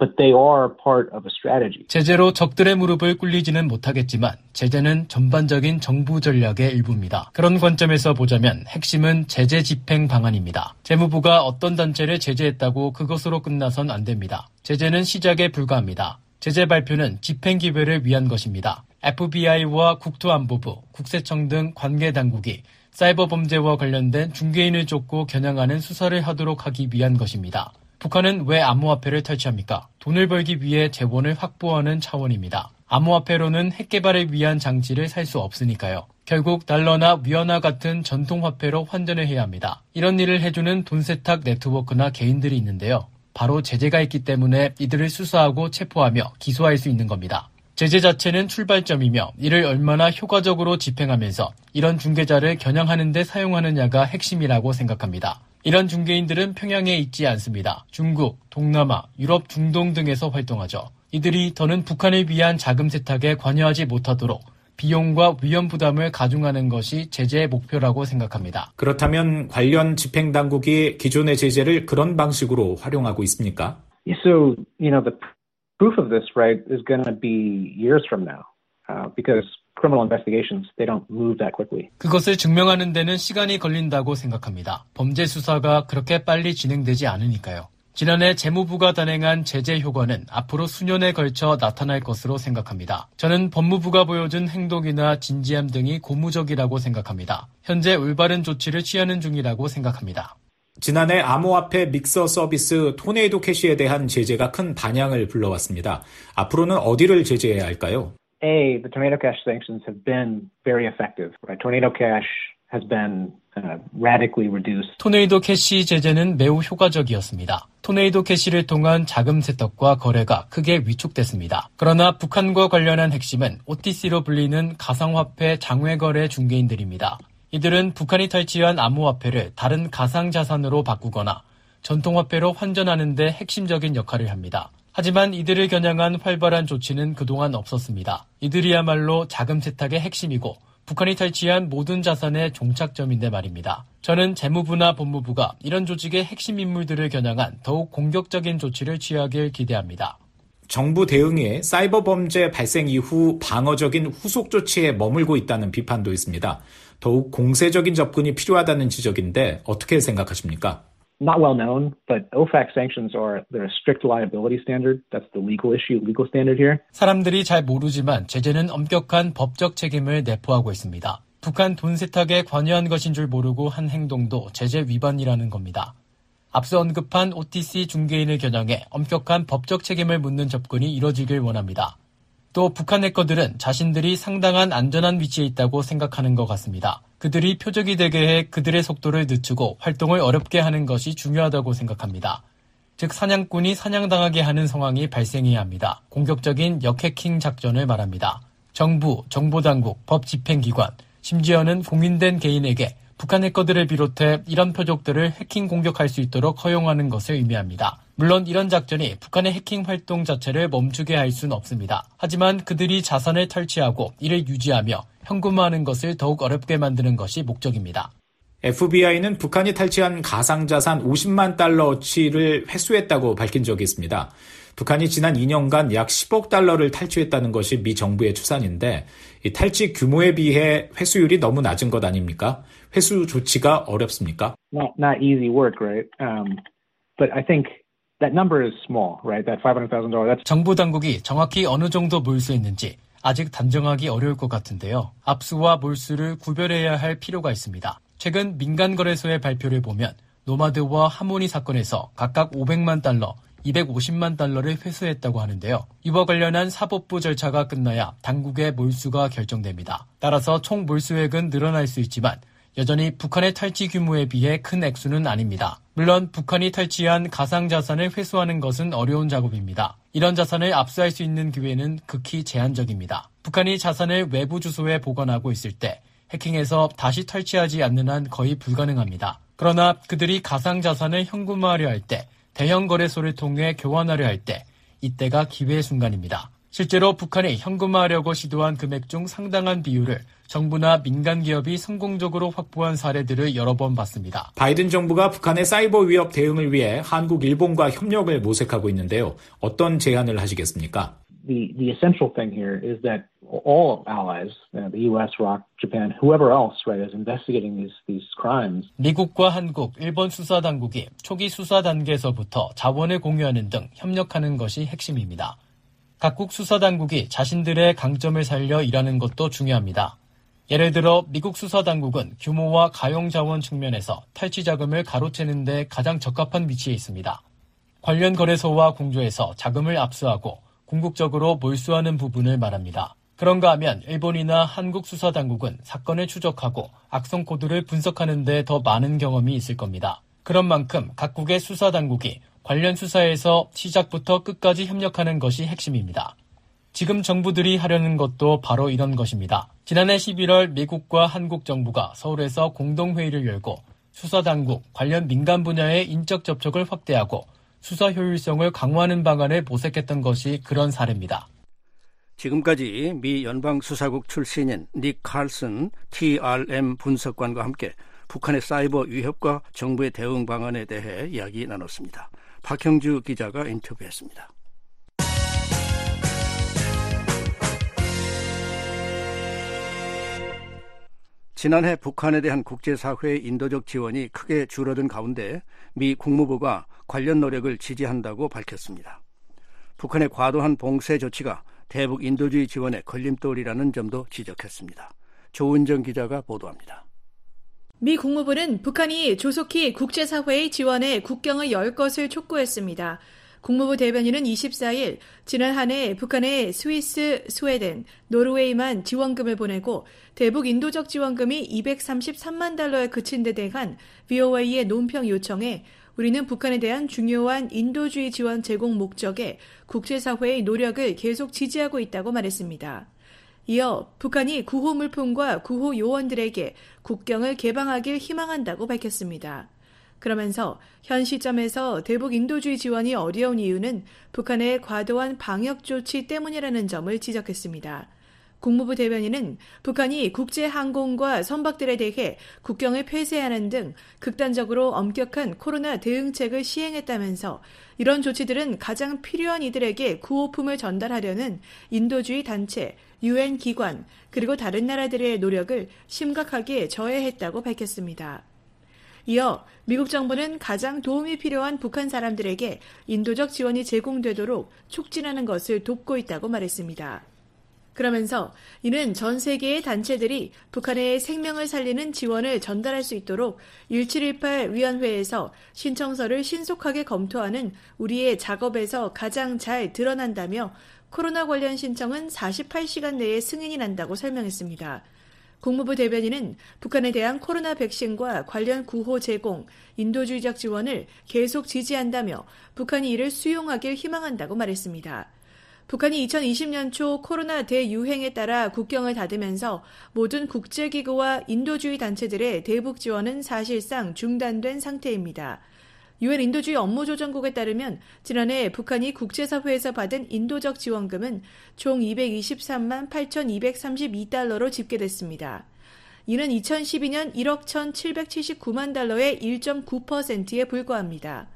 제재로 적들의 무릎을 꿇리지는 못하겠지만 제재는 전반적인 정부 전략의 일부입니다. 그런 관점에서 보자면 핵심은 제재 집행 방안입니다. 재무부가 어떤 단체를 제재했다고 그것으로 끝나선 안 됩니다. 제재는 시작에 불과합니다. 제재 발표는 집행 기회를 위한 것입니다. FBI와 국토안보부, 국세청 등 관계 당국이 사이버 범죄와 관련된 중개인을 쫓고 겨냥하는 수사를 하도록 하기 위한 것입니다. 북한은 왜 암호화폐를 탈취합니까? 돈을 벌기 위해 재원을 확보하는 차원입니다. 암호화폐로는 핵 개발을 위한 장치를 살 수 없으니까요. 결국 달러나 위안화 같은 전통 화폐로 환전을 해야 합니다. 이런 일을 해주는 돈 세탁 네트워크나 개인들이 있는데요. 바로 제재가 있기 때문에 이들을 수사하고 체포하며 기소할 수 있는 겁니다. 제재 자체는 출발점이며 이를 얼마나 효과적으로 집행하면서 이런 중개자를 겨냥하는 데 사용하느냐가 핵심이라고 생각합니다. 이런 중개인들은 평양에 있지 않습니다. 중국, 동남아, 유럽, 중동 등에서 활동하죠. 이들이 더는 북한을 위한 자금 세탁에 관여하지 못하도록 비용과 위험 부담을 가중하는 것이 제재의 목표라고 생각합니다. 그렇다면 관련 집행 당국이 기존의 제재를 그런 방식으로 활용하고 있습니까? So, you know, the proof of this, right, is going to be years from now, uh, because criminal investigations they don't move that quickly. 그것을 증명하는 데는 시간이 걸린다고 생각합니다. 범죄 수사가 그렇게 빨리 진행되지 않으니까요. 지난해 재무부가 단행한 제재 효과는 앞으로 수년에 걸쳐 나타날 것으로 생각합니다. 저는 법무부가 보여준 행동이나 진지함 등이 고무적이라고 생각합니다. 현재 올바른 조치를 취하는 중이라고 생각합니다. 지난해 암호화폐 믹서 서비스 토네이도 캐시에 대한 제재가 큰 반향을 불러왔습니다. 앞으로는 어디를 제재해야 할까요? A, the Tornado Cash sanctions have been very effective. Right? Tornado Cash has been uh, radically reduced. 토네이도 캐시 제재는 매우 효과적이었습니다. 토네이도 캐시를 통한 자금 세탁과 거래가 크게 위축됐습니다. 그러나 북한과 관련한 핵심은 OTC로 불리는 가상화폐 장외거래 중개인들입니다. 이들은 북한이 탈취한 암호화폐를 다른 가상자산으로 바꾸거나 전통화폐로 환전하는 데 핵심적인 역할을 합니다. 하지만 이들을 겨냥한 활발한 조치는 그동안 없었습니다. 이들이야말로 자금 세탁의 핵심이고 북한이 탈취한 모든 자산의 종착점인데 말입니다. 저는 재무부나 법무부가 이런 조직의 핵심 인물들을 겨냥한 더욱 공격적인 조치를 취하길 기대합니다. 정부 대응에 사이버 범죄 발생 이후 방어적인 후속 조치에 머물고 있다는 비판도 있습니다. 더욱 공세적인 접근이 필요하다는 지적인데 어떻게 생각하십니까? Not well known, but OFAC sanctions are they're a strict liability standard. That's the legal issue, legal standard here. 사람들이 잘 모르지만 제재는 엄격한 법적 책임을 내포하고 있습니다. 북한 돈 세탁에 관여한 것인 줄 모르고 한 행동도 제재 위반이라는 겁니다. 앞서 언급한 OTC 중개인을 겨냥해 엄격한 법적 책임을 묻는 접근이 이뤄지길 원합니다. 또 북한 해커들은 자신들이 상당한 안전한 위치에 있다고 생각하는 것 같습니다. 그들이 표적이 되게 해 그들의 속도를 늦추고 활동을 어렵게 하는 것이 중요하다고 생각합니다. 즉 사냥꾼이 사냥당하게 하는 상황이 발생해야 합니다. 공격적인 역해킹 작전을 말합니다. 정부, 정보당국, 법 집행기관, 심지어는 공인된 개인에게 북한 해커들을 비롯해 이런 표적들을 해킹 공격할 수 있도록 허용하는 것을 의미합니다. 물론 이런 작전이 북한의 해킹 활동 자체를 멈추게 할 수는 없습니다. 하지만 그들이 자산을 탈취하고 이를 유지하며 현금화하는 것을 더욱 어렵게 만드는 것이 목적입니다. FBI는 북한이 탈취한 가상자산 50만 달러치를 회수했다고 밝힌 적이 있습니다. 북한이 지난 2년간 약 10억 달러를 탈취했다는 것이 미 정부의 추산인데 탈취 규모에 비해 회수율이 너무 낮은 것 아닙니까? 회수 조치가 어렵습니까? Not not easy work, right? Um, but I think that number is small, right? That $500,000. That's 정부 당국이 정확히 어느 정도 몰수했는지 아직 단정하기 어려울 것 같은데요. 압수와 몰수를 구별해야 할 필요가 있습니다. 최근 민간 거래소의 발표를 보면 노마드와 하모니 사건에서 각각 500만 달러, 250만 달러를 회수했다고 하는데요. 이와 관련한 사법부 절차가 끝나야 당국의 몰수가 결정됩니다. 따라서 총 몰수액은 늘어날 수 있지만 여전히 북한의 탈취 규모에 비해 큰 액수는 아닙니다. 물론 북한이 탈취한 가상자산을 회수하는 것은 어려운 작업입니다. 이런 자산을 압수할 수 있는 기회는 극히 제한적입니다. 북한이 자산을 외부 주소에 보관하고 있을 때 해킹해서 다시 탈취하지 않는 한 거의 불가능합니다. 그러나 그들이 가상자산을 현금화하려 할 때, 대형 거래소를 통해 교환하려 할 때, 이때가 기회의 순간입니다. 실제로 북한이 현금화하려고 시도한 금액 중 상당한 비율을 정부나 민간 기업이 성공적으로 확보한 사례들을 여러 번 봤습니다. 바이든 정부가 북한의 사이버 위협 대응을 위해 한국, 일본과 협력을 모색하고 있는데요. 어떤 제안을 하시겠습니까? the the essential thing here is that all allies, you know, the U.S., ROC, Japan, whoever else, right, is investigating these these crimes. 미국과 한국, 일본 수사 당국이 초기 수사 단계에서부터 자원을 공유하는 등 협력하는 것이 핵심입니다. 각국 수사 당국이 자신들의 강점을 살려 일하는 것도 중요합니다. 예를 들어 미국 수사 당국은 규모와 가용 자원 측면에서 탈취 자금을 가로채는 데 가장 적합한 위치에 있습니다. 관련 거래소와 공조해서 자금을 압수하고 궁극적으로 몰수하는 부분을 말합니다. 그런가 하면 일본이나 한국 수사 당국은 사건을 추적하고 악성 코드를 분석하는 데 더 많은 경험이 있을 겁니다. 그런 만큼 각국의 수사 당국이 관련 수사에서 시작부터 끝까지 협력하는 것이 핵심입니다. 지금 정부들이 하려는 것도 바로 이런 것입니다. 지난해 11월 미국과 한국 정부가 서울에서 공동회의를 열고 수사당국, 관련 민간 분야의 인적 접촉을 확대하고 수사 효율성을 강화하는 방안을 모색했던 것이 그런 사례입니다. 지금까지 미 연방수사국 출신인 닉 칼슨 TRM 분석관과 함께 북한의 사이버 위협과 정부의 대응 방안에 대해 이야기 나눴습니다. 박형주 기자가 인터뷰했습니다. 지난해 북한에 대한 국제사회의 인도적 지원이 크게 줄어든 가운데 미 국무부가 관련 노력을 지지한다고 밝혔습니다. 북한의 과도한 봉쇄 조치가 대북 인도주의 지원의 걸림돌이라는 점도 지적했습니다. 조은정 기자가 보도합니다. 미 국무부는 북한이 조속히 국제사회의 지원에 국경을 열 것을 촉구했습니다. 국무부 대변인은 24일 지난 한 해 북한에 스위스, 스웨덴, 노르웨이만 지원금을 보내고 대북 인도적 지원금이 233만 달러에 그친 데 대한 VOA의 논평 요청에 우리는 북한에 대한 중요한 인도주의 지원 제공 목적에 국제사회의 노력을 계속 지지하고 있다고 말했습니다. 이어 북한이 구호 물품과 구호 요원들에게 국경을 개방하길 희망한다고 밝혔습니다. 그러면서 현 시점에서 대북 인도주의 지원이 어려운 이유는 북한의 과도한 방역 조치 때문이라는 점을 지적했습니다. 국무부 대변인은 북한이 국제 항공과 선박들에 대해 국경을 폐쇄하는 등 극단적으로 엄격한 코로나 대응책을 시행했다면서 이런 조치들은 가장 필요한 이들에게 구호품을 전달하려는 인도주의 단체, 유엔 기관, 그리고 다른 나라들의 노력을 심각하게 저해했다고 밝혔습니다. 이어 미국 정부는 가장 도움이 필요한 북한 사람들에게 인도적 지원이 제공되도록 촉진하는 것을 돕고 있다고 말했습니다. 그러면서 이는 전 세계의 단체들이 북한의 생명을 살리는 지원을 전달할 수 있도록 1718 위원회에서 신청서를 신속하게 검토하는 우리의 작업에서 가장 잘 드러난다며 코로나 관련 신청은 48시간 내에 승인이 난다고 설명했습니다. 국무부 대변인은 북한에 대한 코로나 백신과 관련 구호 제공, 인도주의적 지원을 계속 지지한다며 북한이 이를 수용하길 희망한다고 말했습니다. 북한이 2020년 초 코로나 대유행에 따라 국경을 닫으면서 모든 국제기구와 인도주의 단체들의 대북 지원은 사실상 중단된 상태입니다. 유엔 인도주의 업무조정국에 따르면 지난해 북한이 국제사회에서 받은 인도적 지원금은 총 223만 8,232달러로 집계됐습니다. 이는 2012년 1억 1,779만 달러의 1.9%에 불과합니다.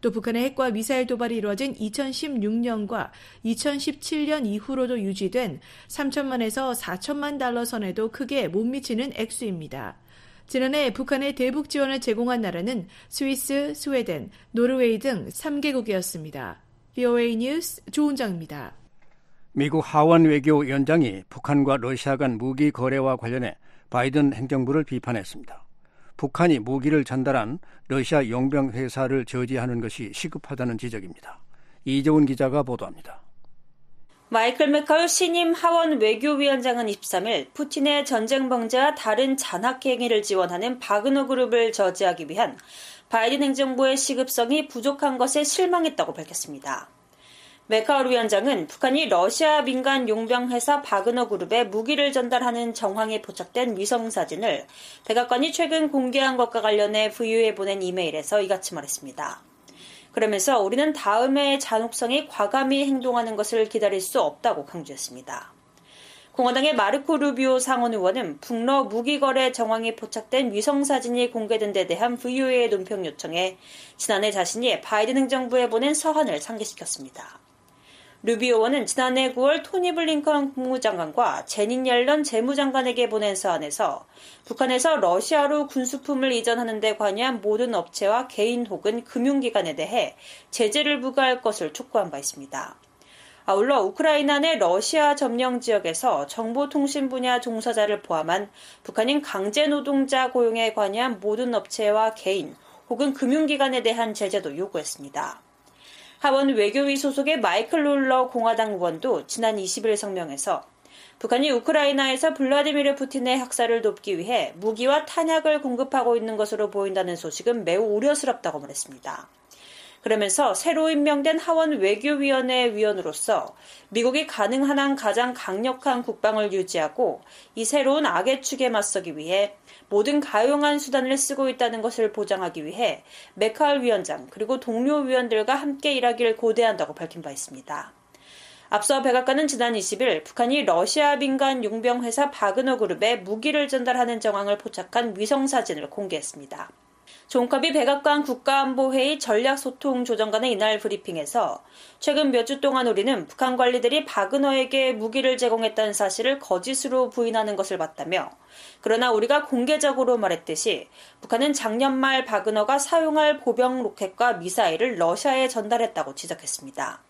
또 북한의 핵과 미사일 도발이 이루어진 2016년과 2017년 이후로도 유지된 3천만에서 4천만 달러 선에도 크게 못 미치는 액수입니다. 지난해 북한의 대북 지원을 제공한 나라는 스위스, 스웨덴, 노르웨이 등 3개국이었습니다. VOA 뉴스 조은정입니다. 미국 하원 외교 위원장이 북한과 러시아 간 무기 거래와 관련해 바이든 행정부를 비판했습니다. 북한이 무기를 전달한 러시아 용병 회사를 저지하는 것이 시급하다는 지적입니다. 이재훈 기자가 보도합니다. 마이클 맥컬 신임 하원 외교위원장은 23일 푸틴의 전쟁 방지와 다른 잔악 행위를 지원하는 바그너 그룹을 저지하기 위한 바이든 행정부의 시급성이 부족한 것에 실망했다고 밝혔습니다. 메카울 위원장은 북한이 러시아 민간 용병 회사 바그너 그룹에 무기를 전달하는 정황에 포착된 위성 사진을 백악관이 최근 공개한 것과 관련해 부유에 보낸 이메일에서 이같이 말했습니다. 그러면서 우리는 다음에 잔혹성이 과감히 행동하는 것을 기다릴 수 없다고 강조했습니다. 공화당의 마르코 루비오 상원 의원은 북러 무기 거래 정황이 포착된 위성 사진이 공개된 데 대한 VOA의 논평 요청에 지난해 자신이 바이든 행정부에 보낸 서한을 상기시켰습니다. 루비오 의원은 지난해 9월 토니 블링컨 국무장관과 제닌 옐런 재무장관에게 보낸 서한에서 북한에서 러시아로 군수품을 이전하는 데 관여한 모든 업체와 개인 혹은 금융기관에 대해 제재를 부과할 것을 촉구한 바 있습니다. 아울러 우크라이나 내 러시아 점령 지역에서 정보통신 분야 종사자를 포함한 북한인 강제 노동자 고용에 관여한 모든 업체와 개인 혹은 금융기관에 대한 제재도 요구했습니다. 하원 외교위 소속의 마이클 롤러 공화당 의원도 지난 20일 성명에서 북한이 우크라이나에서 블라디미르 푸틴의 학살을 돕기 위해 무기와 탄약을 공급하고 있는 것으로 보인다는 소식은 매우 우려스럽다고 말했습니다. 그러면서 새로 임명된 하원 외교위원회 위원으로서 미국이 가능한 한 가장 강력한 국방을 유지하고 이 새로운 악의 축에 맞서기 위해 모든 가용한 수단을 쓰고 있다는 것을 보장하기 위해 메카알 위원장 그리고 동료 위원들과 함께 일하기를 고대한다고 밝힌 바 있습니다. 앞서 백악관은 지난 20일 북한이 러시아 민간 용병 회사 바그너 그룹에 무기를 전달하는 정황을 포착한 위성 사진을 공개했습니다. 존커비 백악관 국가안보회의 전략소통조정관의 이날 브리핑에서 최근 몇 주 동안 우리는 북한 관리들이 바그너에게 무기를 제공했다는 사실을 거짓으로 부인하는 것을 봤다며 그러나 우리가 공개적으로 말했듯이 북한은 작년 말 바그너가 사용할 보병 로켓과 미사일을 러시아에 전달했다고 지적했습니다.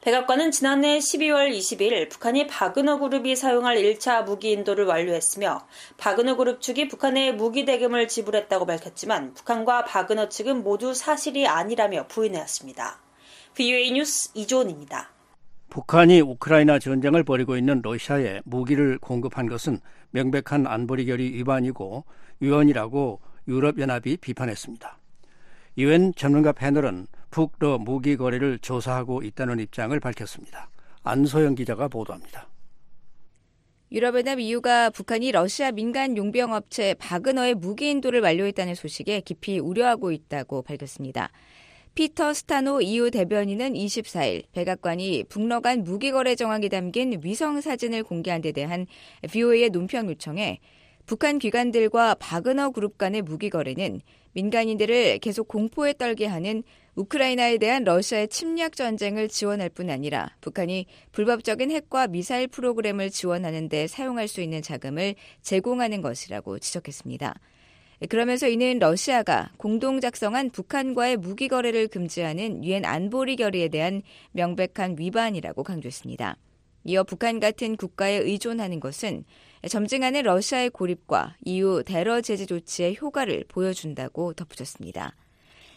백악관은 지난해 12월 20일 북한이 바그너 그룹이 사용할 1차 무기 인도를 완료했으며 바그너 그룹 측이 북한에 무기 대금을 지불했다고 밝혔지만 북한과 바그너 측은 모두 사실이 아니라며 부인해왔습니다. VOA 뉴스 이조은입니다. 북한이 우크라이나 전쟁을 벌이고 있는 러시아에 무기를 공급한 것은 명백한 안보리 결의 위반이고 위헌이라고 유럽연합이 비판했습니다. 유엔 전문가 패널은 북러 무기 거래를 조사하고 있다는 입장을 밝혔습니다. 안소영 기자가 보도합니다. 유럽연합 EU가 북한이 러시아 민간 용병 업체 바그너의 무기 인도를 완료했다는 소식에 깊이 우려하고 있다고 밝혔습니다. 피터 스타노 EU 대변인은 24일 백악관이 북러 간 무기 거래 정황이 담긴 위성 사진을 공개한 데 대한 VOA의 논평 요청에 북한 기관들과 바그너 그룹 간의 무기 거래는 민간인들을 계속 공포에 떨게 하는 우크라이나에 대한 러시아의 침략 전쟁을 지원할 뿐 아니라 북한이 불법적인 핵과 미사일 프로그램을 지원하는 데 사용할 수 있는 자금을 제공하는 것이라고 지적했습니다. 그러면서 이는 러시아가 공동 작성한 북한과의 무기 거래를 금지하는 유엔 안보리 결의에 대한 명백한 위반이라고 강조했습니다. 이어 북한 같은 국가에 의존하는 것은 점증하는 러시아의 고립과 EU 대러 제재 조치의 효과를 보여준다고 덧붙였습니다.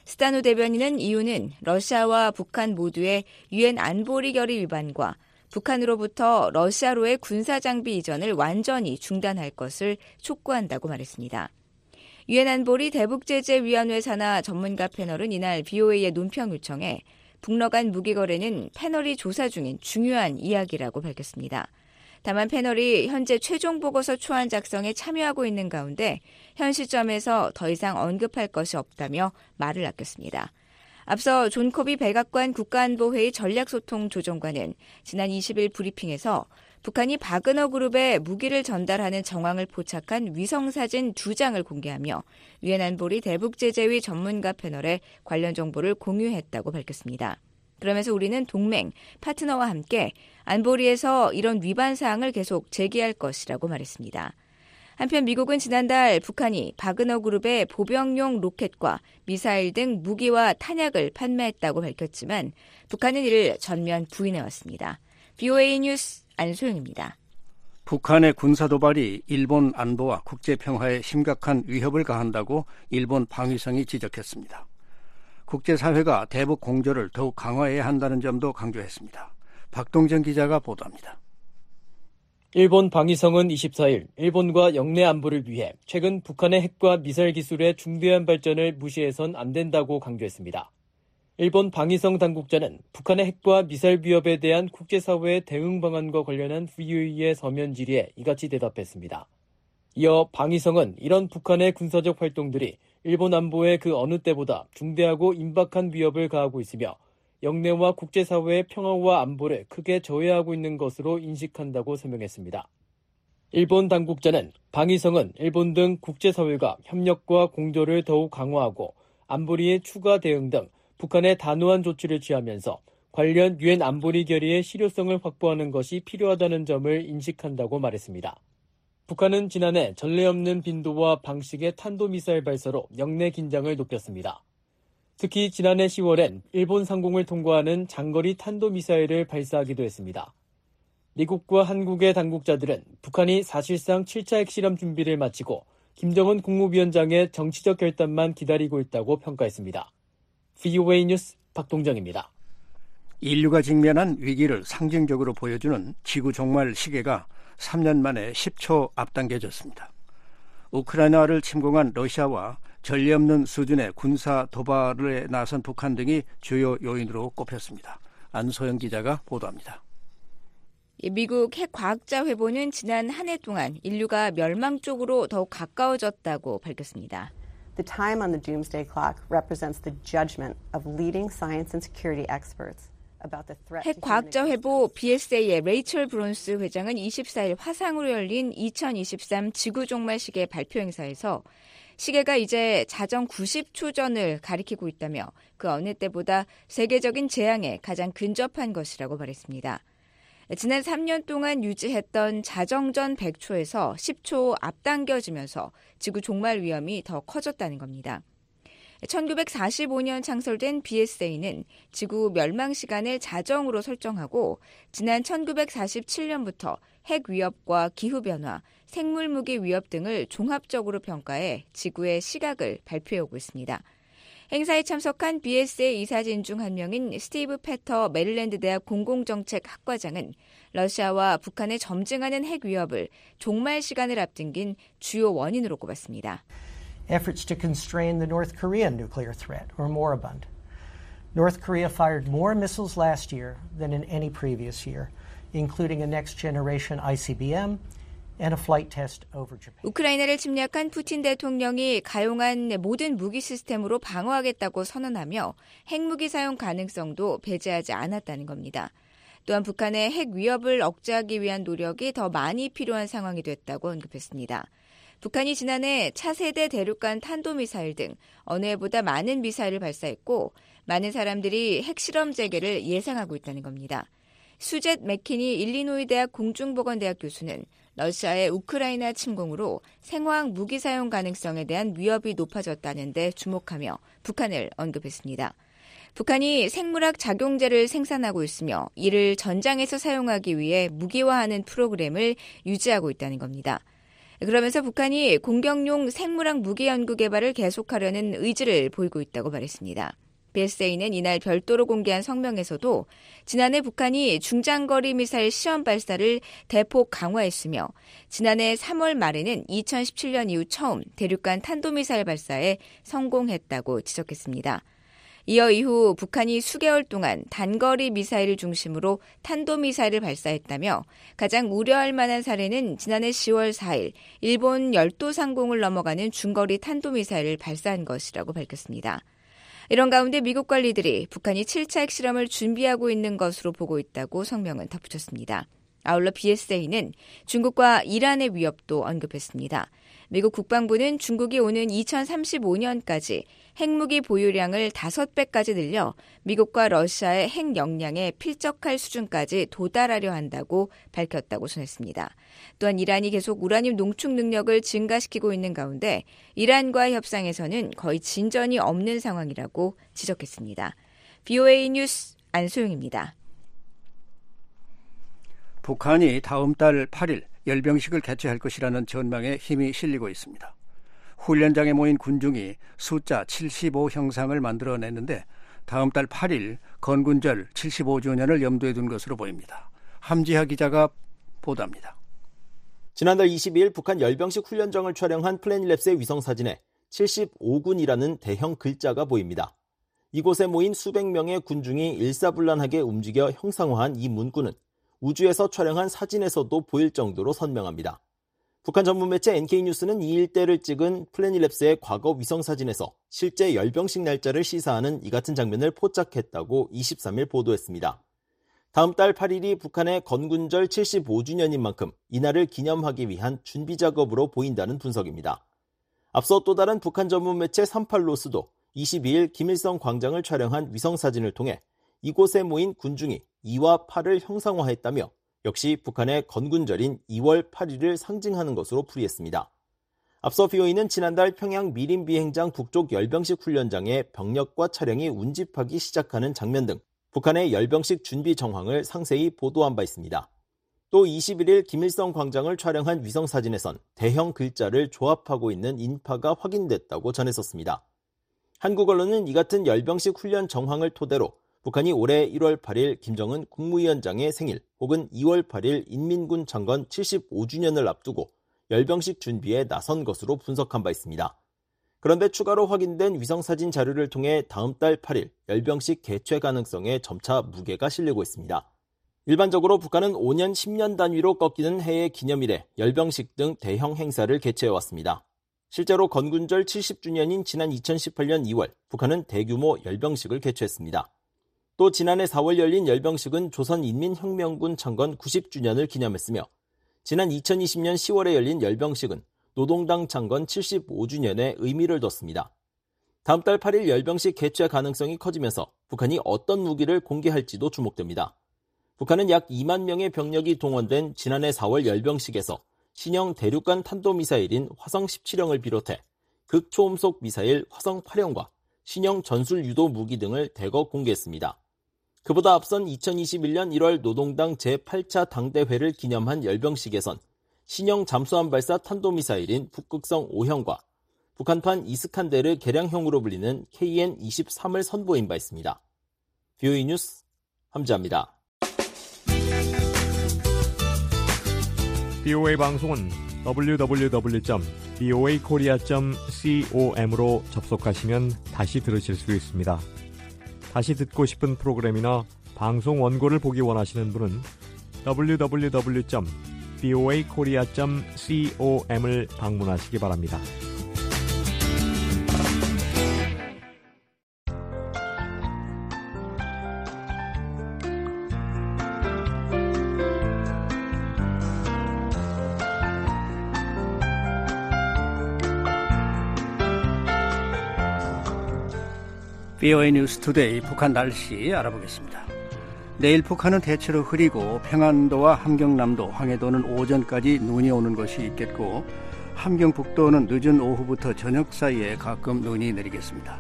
스타노 대변인은 EU는 러시아와 북한 모두의 유엔 안보리 결의 위반과 북한으로부터 러시아로의 군사 장비 이전을 완전히 중단할 것을 촉구한다고 말했습니다. 유엔 안보리 대북 제재 위원회 산하 전문가 패널은 이날 BOA의 논평 요청에 북러 간 무기 거래는 패널이 조사 중인 중요한 이야기라고 밝혔습니다. 다만 패널이 현재 최종 보고서 초안 작성에 참여하고 있는 가운데 현 시점에서 더 이상 언급할 것이 없다며 말을 아꼈습니다. 앞서 존 커비 백악관 국가안보회의 전략소통 조정관은 지난 20일 브리핑에서 북한이 바그너 그룹에 무기를 전달하는 정황을 포착한 위성사진 두 장을 공개하며 유엔 안보리 대북제재위 전문가 패널에 관련 정보를 공유했다고 밝혔습니다. 그러면서 우리는 동맹, 파트너와 함께 안보리에서 이런 위반 사항을 계속 제기할 것이라고 말했습니다. 한편 미국은 지난달 북한이 바그너 그룹의 보병용 로켓과 미사일 등 무기와 탄약을 판매했다고 밝혔지만 북한은 이를 전면 부인해왔습니다. BOA 뉴스 안소영입니다. 북한의 군사 도발이 일본 안보와 국제 평화에 심각한 위협을 가한다고 일본 방위성이 지적했습니다. 국제사회가 대북 공조를 더욱 강화해야 한다는 점도 강조했습니다. 박동정 기자가 보도합니다. 일본 방위성은 24일 일본과 영내 안보를 위해 최근 북한의 핵과 미사일 기술의 중대한 발전을 무시해선 안 된다고 강조했습니다. 일본 방위성 당국자는 북한의 핵과 미사일 위협에 대한 국제사회의 대응 방안과 관련한 VOE의 서면 질의에 이같이 대답했습니다. 이어 방위성은 이런 북한의 군사적 활동들이 일본 안보에 그 어느 때보다 중대하고 임박한 위협을 가하고 있으며 영내와 국제사회의 평화와 안보를 크게 저해하고 있는 것으로 인식한다고 설명했습니다. 일본 당국자는 방위성은 일본 등 국제사회가 협력과 공조를 더욱 강화하고 안보리의 추가 대응 등 북한의 단호한 조치를 취하면서 관련 유엔 안보리 결의의 실효성을 확보하는 것이 필요하다는 점을 인식한다고 말했습니다. 북한은 지난해 전례 없는 빈도와 방식의 탄도미사일 발사로 영내 긴장을 높였습니다. 특히 지난해 10월엔 일본 상공을 통과하는 장거리 탄도미사일을 발사하기도 했습니다. 미국과 한국의 당국자들은 북한이 사실상 7차 핵실험 준비를 마치고 김정은 국무위원장의 정치적 결단만 기다리고 있다고 평가했습니다. VOA 뉴스 박동정입니다. 인류가 직면한 위기를 상징적으로 보여주는 지구 종말 시계가 3년 만에 10초 앞당겨졌습니다. 우크라이나를 침공한 러시아와 전례 없는 수준의 군사 도발에 나선 북한 등이 주요 요인으로 꼽혔습니다. 안소영 기자가 보도합니다. 미국 핵 과학자 회보는 지난 한 해 동안 인류가 멸망 쪽으로 더욱 가까워졌다고 밝혔습니다. The time on the doomsday clock represents the judgment of leading science and security experts. 핵 과학자 회보 BSA의 레이첼 브론스 회장은 24일 화상으로 열린 2023 지구 종말 시계 발표 행사에서 시계가 이제 자정 90초 전을 가리키고 있다며 그 어느 때보다 세계적인 재앙에 가장 근접한 것이라고 말했습니다. 지난 3년 동안 유지했던 자정전 100초에서 10초 앞당겨지면서 지구 종말 위험이 더 커졌다는 겁니다. 1945년 창설된 BSA는 지구 멸망 시간을 자정으로 설정하고 지난 1947년부터 핵 위협과 기후 변화, 생물 무기 위협 등을 종합적으로 평가해 지구의 시각을 발표해 오고 있습니다. 행사에 참석한 BSA 이사진 중 한 명인 스티브 페터 메릴랜드 대학 공공정책 학과장은 러시아와 북한의 점증하는 핵 위협을 종말 시간을 앞당긴 주요 원인으로 꼽았습니다. Efforts to constrain the North Korean nuclear threat are moribund. North Korea fired more missiles last year than in any previous year, including a next generation ICBM 우크라이나를 침략한 푸틴 대통령이 가용한 모든 무기 시스템으로 방어하겠다고 선언하며 핵무기 사용 가능성도 배제하지 않았다는 겁니다. 또한 북한의 핵 위협을 억제하기 위한 노력이 더 많이 필요한 상황이 됐다고 언급했습니다. 북한이 지난해 차세대 대륙간 탄도미사일 등 어느 해보다 많은 미사일을 발사했고 많은 사람들이 핵실험 재개를 예상하고 있다는 겁니다. 수젯 맥키니 일리노이 대학 공중보건대학 교수는 러시아의 우크라이나 침공으로 생화학 무기 사용 가능성에 대한 위협이 높아졌다는데 주목하며 북한을 언급했습니다. 북한이 생물학 작용제를 생산하고 있으며 이를 전장에서 사용하기 위해 무기화하는 프로그램을 유지하고 있다는 겁니다. 그러면서 북한이 공격용 생물학 무기 연구 개발을 계속하려는 의지를 보이고 있다고 말했습니다. BSA는 이날 별도로 공개한 성명에서도 지난해 북한이 중장거리 미사일 시험 발사를 대폭 강화했으며 지난해 3월 말에는 2017년 이후 처음 대륙간 탄도미사일 발사에 성공했다고 지적했습니다. 이어 이후 북한이 수개월 동안 단거리 미사일을 중심으로 탄도미사일을 발사했다며 가장 우려할 만한 사례는 지난해 10월 4일 일본 열도 상공을 넘어가는 중거리 탄도미사일을 발사한 것이라고 밝혔습니다. 이런 가운데 미국 관리들이 북한이 7차 핵실험을 준비하고 있는 것으로 보고 있다고 성명은 덧붙였습니다. 아울러 BSA는 중국과 이란의 위협도 언급했습니다. 미국 국방부는 중국이 오는 2035년까지 핵무기 보유량을 5배까지 늘려 미국과 러시아의 핵 역량에 필적할 수준까지 도달하려 한다고 밝혔다고 전했습니다. 또한 이란이 계속 우라늄 농축 능력을 증가시키고 있는 가운데 이란과의 협상에서는 거의 진전이 없는 상황이라고 지적했습니다. BOA 뉴스 안소영입니다. 북한이 다음 달 8일 열병식을 개최할 것이라는 전망에 힘이 실리고 있습니다. 훈련장에 모인 군중이 숫자 75 형상을 만들어냈는데 다음 달 8일 건군절 75주년을 염두에 둔 것으로 보입니다. 함지하 기자가 보도합니다. 지난달 22일 북한 열병식 훈련장을 촬영한 플래닛랩스의 위성 사진에 75군이라는 대형 글자가 보입니다. 이곳에 모인 수백 명의 군중이 일사불란하게 움직여 형상화한 이 문구는 우주에서 촬영한 사진에서도 보일 정도로 선명합니다. 북한 전문 매체 NK뉴스는 이 일대를 찍은 플래닛랩스의 과거 위성 사진에서 실제 열병식 날짜를 시사하는 이 같은 장면을 포착했다고 23일 보도했습니다. 다음 달 8일이 북한의 건군절 75주년인 만큼 이날을 기념하기 위한 준비 작업으로 보인다는 분석입니다. 앞서 또 다른 북한 전문 매체 38로스도 22일 김일성 광장을 촬영한 위성 사진을 통해 이곳에 모인 군중이 2와 8을 형상화했다며 역시 북한의 건군절인 2월 8일을 상징하는 것으로 풀이했습니다. 앞서 BOE는 지난달 평양 미림 비행장 북쪽 열병식 훈련장에 병력과 차량이 운집하기 시작하는 장면 등 북한의 열병식 준비 정황을 상세히 보도한 바 있습니다. 또 21일 김일성 광장을 촬영한 위성 사진에선 대형 글자를 조합하고 있는 인파가 확인됐다고 전했었습니다. 한국 언론은 이 같은 열병식 훈련 정황을 토대로 북한이 올해 1월 8일 김정은 국무위원장의 생일 혹은 2월 8일 인민군 창건 75주년을 앞두고 열병식 준비에 나선 것으로 분석한 바 있습니다. 그런데 추가로 확인된 위성사진 자료를 통해 다음 달 8일 열병식 개최 가능성에 점차 무게가 실리고 있습니다. 일반적으로 북한은 5년, 10년 단위로 꺾이는 해의 기념일에 열병식 등 대형 행사를 개최해왔습니다. 실제로 건군절 70주년인 지난 2018년 2월 북한은 대규모 열병식을 개최했습니다. 또 지난해 4월 열린 열병식은 조선인민혁명군 창건 90주년을 기념했으며 지난 2020년 10월에 열린 열병식은 노동당 창건 75주년에 의미를 뒀습니다. 다음 달 8일 열병식 개최 가능성이 커지면서 북한이 어떤 무기를 공개할지도 주목됩니다. 북한은 약 2만 명의 병력이 동원된 지난해 4월 열병식에서 신형 대륙간 탄도미사일인 화성 17형을 비롯해 극초음속 미사일 화성 8형과 신형 전술 유도 무기 등을 대거 공개했습니다. 그보다 앞선 2021년 1월 노동당 제8차 당대회를 기념한 열병식에선 신형 잠수함 발사 탄도미사일인 북극성 5형과 북한판 이스칸데르 개량형으로 불리는 KN-23을 선보인 바 있습니다. 뷰이 뉴스 함지합니다. BOA 방송은 www.boakorea.com으로 접속하시면 다시 들으실 수 있습니다. 다시 듣고 싶은 프로그램이나 방송 원고를 보기 원하시는 분은 www.boakorea.com을 방문하시기 바랍니다. VOA 뉴스 투데이 북한 날씨 알아보겠습니다. 내일 북한은 대체로 흐리고 평안도와 함경남도, 황해도는 오전까지 눈이 오는 곳이 있겠고 함경북도는 늦은 오후부터 저녁 사이에 가끔 눈이 내리겠습니다.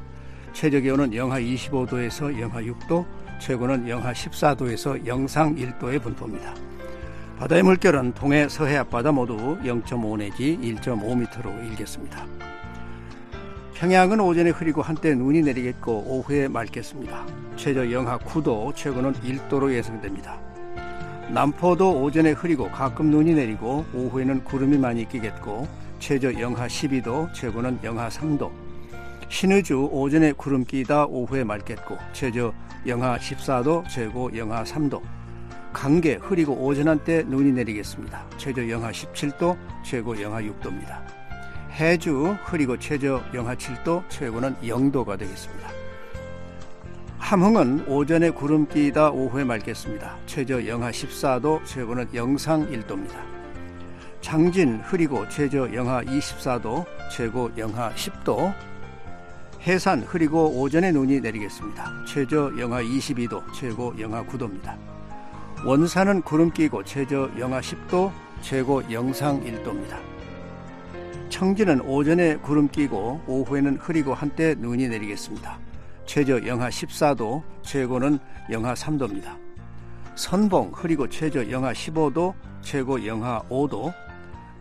최저 기온은 영하 25도에서 영하 6도, 최고는 영하 14도에서 영상 1도의 분포입니다. 바다의 물결은 동해 서해 앞바다 모두 0.5 내지 1.5m로 일겠습니다. 평양은 오전에 흐리고 한때 눈이 내리겠고 오후에 맑겠습니다. 최저 영하 9도, 최고는 1도로 예상됩니다. 남포도 오전에 흐리고 가끔 눈이 내리고 오후에는 구름이 많이 끼겠고 최저 영하 12도, 최고는 영하 3도. 신의주 오전에 구름 끼다 오후에 맑겠고 최저 영하 14도, 최고 영하 3도. 강계 흐리고 오전 한때 눈이 내리겠습니다. 최저 영하 17도, 최고 영하 6도입니다. 해주 흐리고 최저 영하 7도, 최고는 0도가 되겠습니다. 함흥은 오전에 구름 끼다 오후에 맑겠습니다. 최저 영하 14도, 최고는 영상 1도입니다. 장진 흐리고 최저 영하 24도, 최고 영하 10도. 해산 흐리고 오전에 눈이 내리겠습니다. 최저 영하 22도, 최고 영하 9도입니다. 원산은 구름 끼고 최저 영하 10도, 최고 영상 1도입니다. 청진은 오전에 구름 끼고 오후에는 흐리고 한때 눈이 내리겠습니다. 최저 영하 14도, 최고는 영하 3도입니다. 선봉 흐리고 최저 영하 15도, 최고 영하 5도.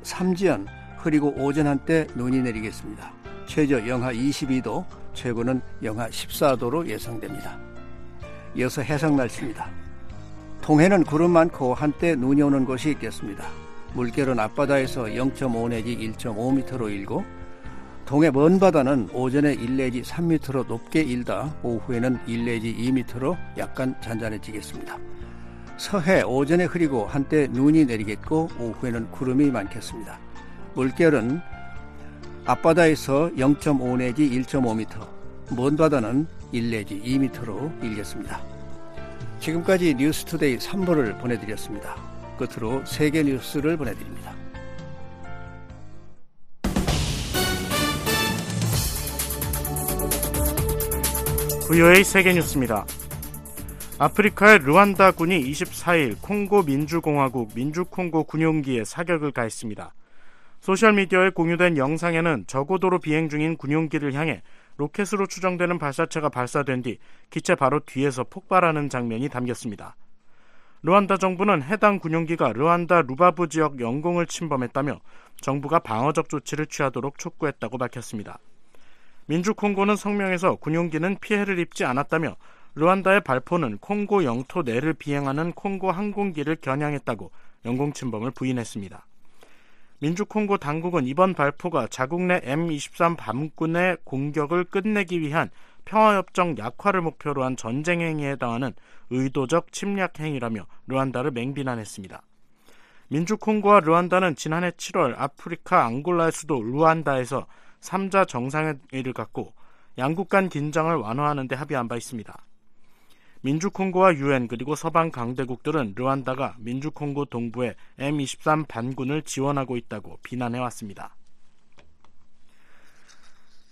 삼지연 흐리고 오전 한때 눈이 내리겠습니다. 최저 영하 22도, 최고는 영하 14도로 예상됩니다. 이어서 해상 날씨입니다. 동해는 구름 많고 한때 눈이 오는 곳이 있겠습니다. 물결은 앞바다에서 0.5 내지 1.5m로 일고 동해 먼 바다는 오전에 1 내지 3m로 높게 일다 오후에는 1 내지 2m로 약간 잔잔해지겠습니다. 서해 오전에 흐리고 한때 눈이 내리겠고 오후에는 구름이 많겠습니다. 물결은 앞바다에서 0.5 내지 1.5m, 먼 바다는 1 내지 2m로 일겠습니다. 지금까지 뉴스투데이 3부를 보내드렸습니다. 끝으로 세계 뉴스를 보내드립니다. VOA 세계 뉴스입니다. 아프리카의 르완다 군이 24일 콩고 민주공화국 민주콩고 군용기에 사격을 가했습니다. 소셜미디어에 공유된 영상에는 저고도로 비행 중인 군용기를 향해 로켓으로 추정되는 발사체가 발사된 뒤 기체 바로 뒤에서 폭발하는 장면이 담겼습니다. 르완다 정부는 해당 군용기가 르완다 루바부 지역 영공을 침범했다며 정부가 방어적 조치를 취하도록 촉구했다고 밝혔습니다. 민주콩고는 성명에서 군용기는 피해를 입지 않았다며 르완다의 발포는 콩고 영토 내를 비행하는 콩고 항공기를 겨냥했다고 영공 침범을 부인했습니다. 민주콩고 당국은 이번 발포가 자국 내 M23 밤군의 공격을 끝내기 위한 평화협정 약화를 목표로 한 전쟁 행위에 해당하는 의도적 침략 행위라며 르완다를 맹비난했습니다. 민주콩고와 르완다는 지난해 7월 아프리카 앙골라의 수도 루안다에서 3자 정상회의를 갖고 양국 간 긴장을 완화하는 데 합의한 바 있습니다. 민주콩고와 유엔 그리고 서방 강대국들은 르완다가 민주콩고 동부의 M23 반군을 지원하고 있다고 비난해 왔습니다.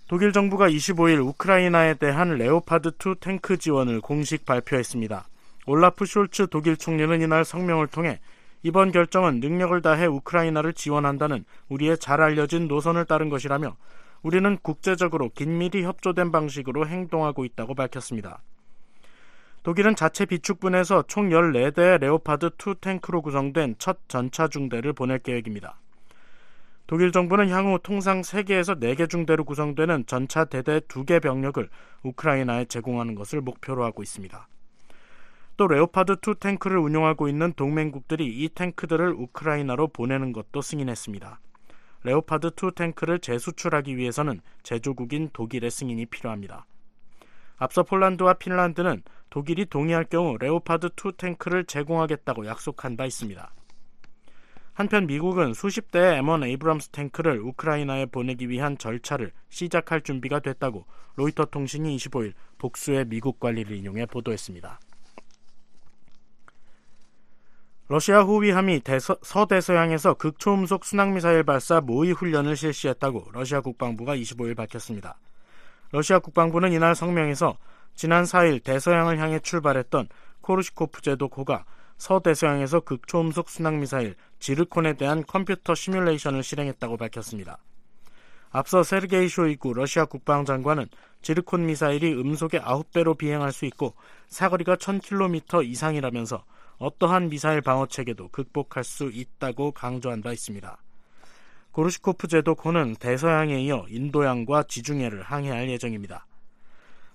독일 정부가 25일 우크라이나에 대한 레오파드2 탱크 지원을 공식 발표했습니다. 올라프 숄츠 독일 총리는 이날 성명을 통해 이번 결정은 능력을 다해 우크라이나를 지원한다는 우리의 잘 알려진 노선을 따른 것이라며 우리는 국제적으로 긴밀히 협조된 방식으로 행동하고 있다고 밝혔습니다. 독일은 자체 비축분에서 총 14대의 레오파드2 탱크로 구성된 첫 전차 중대를 보낼 계획입니다. 독일 정부는 향후 통상 3개에서 4개 중대로 구성되는 전차 대대 2개 병력을 우크라이나에 제공하는 것을 목표로 하고 있습니다. 또 레오파드 2 탱크를 운용하고 있는 동맹국들이 이 탱크들을 우크라이나로 보내는 것도 승인했습니다. 레오파드 2 탱크를 재수출하기 위해서는 제조국인 독일의 승인이 필요합니다. 앞서 폴란드와 핀란드는 독일이 동의할 경우 레오파드 2 탱크를 제공하겠다고 약속한 바 있습니다. 한편 미국은 수십 대의 M1 에이브럼스 탱크를 우크라이나에 보내기 위한 절차를 시작할 준비가 됐다고 로이터 통신이 25일 복수의 미국 관리를 인용해 보도했습니다. 러시아 호위함이 대서, 서대서양에서 극초음속 순항미사일 발사 모의 훈련을 실시했다고 러시아 국방부가 25일 밝혔습니다. 러시아 국방부는 이날 성명에서 지난 4일 대서양을 향해 출발했던 코르시코프 제도코가 서대서양에서 극초음속 순항미사일 지르콘에 대한 컴퓨터 시뮬레이션을 실행했다고 밝혔습니다. 앞서 세르게이 쇼이구 러시아 국방장관은 지르콘 미사일이 음속의 9배로 비행할 수 있고 사거리가 1000km 이상이라면서 어떠한 미사일 방어 체계도 극복할 수 있다고 강조한 바 있습니다. 고르시코프 제독호는 대서양에 이어 인도양과 지중해를 항해할 예정입니다.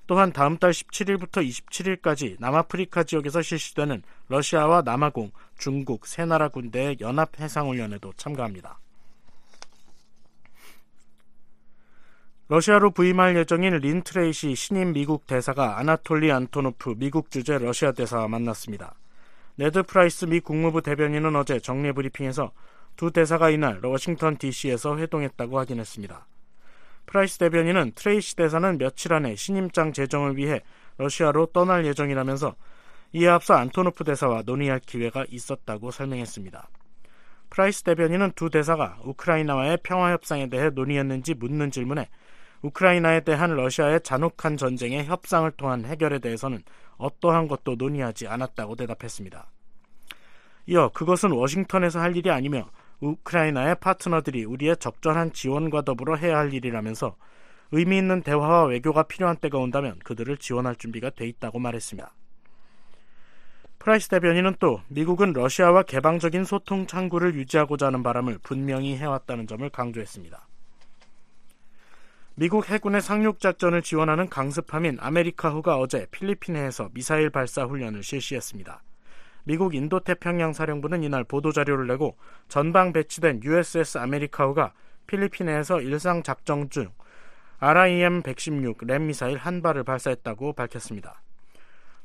또한 다음 달 17일부터 27일까지 남아프리카 지역에서 실시되는 러시아와 남아공, 중국 세 나라 군대의 연합 해상훈련에도 참가합니다. 러시아로 부임할 예정인 린 트레이시 신임 미국 대사가 아나톨리 안토노프 미국 주재 러시아 대사와 만났습니다. 네드 프라이스 미 국무부 대변인은 어제 정례 브리핑에서 두 대사가 이날 워싱턴 DC에서 회동했다고 확인했습니다. 프라이스 대변인은 트레이시 대사는 며칠 안에 신임장 제정을 위해 러시아로 떠날 예정이라면서 이에 앞서 안토노프 대사와 논의할 기회가 있었다고 설명했습니다. 프라이스 대변인은 두 대사가 우크라이나와의 평화 협상에 대해 논의했는지 묻는 질문에 우크라이나에 대한 러시아의 잔혹한 전쟁의 협상을 통한 해결에 대해서는 어떠한 것도 논의하지 않았다고 대답했습니다. 이어 그것은 워싱턴에서 할 일이 아니며 우크라이나의 파트너들이 우리의 적절한 지원과 더불어 해야 할 일이라면서 의미 있는 대화와 외교가 필요한 때가 온다면 그들을 지원할 준비가 돼 있다고 말했습니다. 프라이스 대변인은 또 미국은 러시아와 개방적인 소통 창구를 유지하고자 하는 바람을 분명히 해왔다는 점을 강조했습니다. 미국 해군의 상륙 작전을 지원하는 강습함인 아메리카호가 어제 필리핀 해에서 미사일 발사 훈련을 실시했습니다. 미국 인도태평양 사령부는 이날 보도자료를 내고 전방 배치된 USS 아메리카호가 필리핀해에서 일상 작전 중 RIM-116 램 미사일 한 발을 발사했다고 밝혔습니다.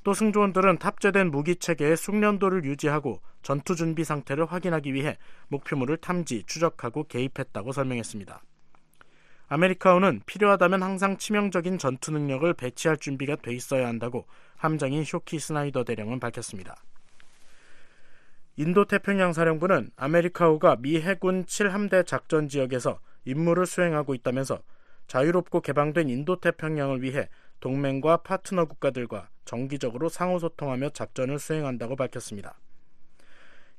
또 승조원들은 탑재된 무기 체계의 숙련도를 유지하고 전투 준비 상태를 확인하기 위해 목표물을 탐지, 추적하고 개입했다고 설명했습니다. 아메리카호는 필요하다면 항상 치명적인 전투 능력을 배치할 준비가 돼 있어야 한다고 함장인 쇼키 스나이더 대령은 밝혔습니다. 인도태평양 사령부는 아메리카호가 미 해군 7함대 작전 지역에서 임무를 수행하고 있다면서 자유롭고 개방된 인도태평양을 위해 동맹과 파트너 국가들과 정기적으로 상호소통하며 작전을 수행한다고 밝혔습니다.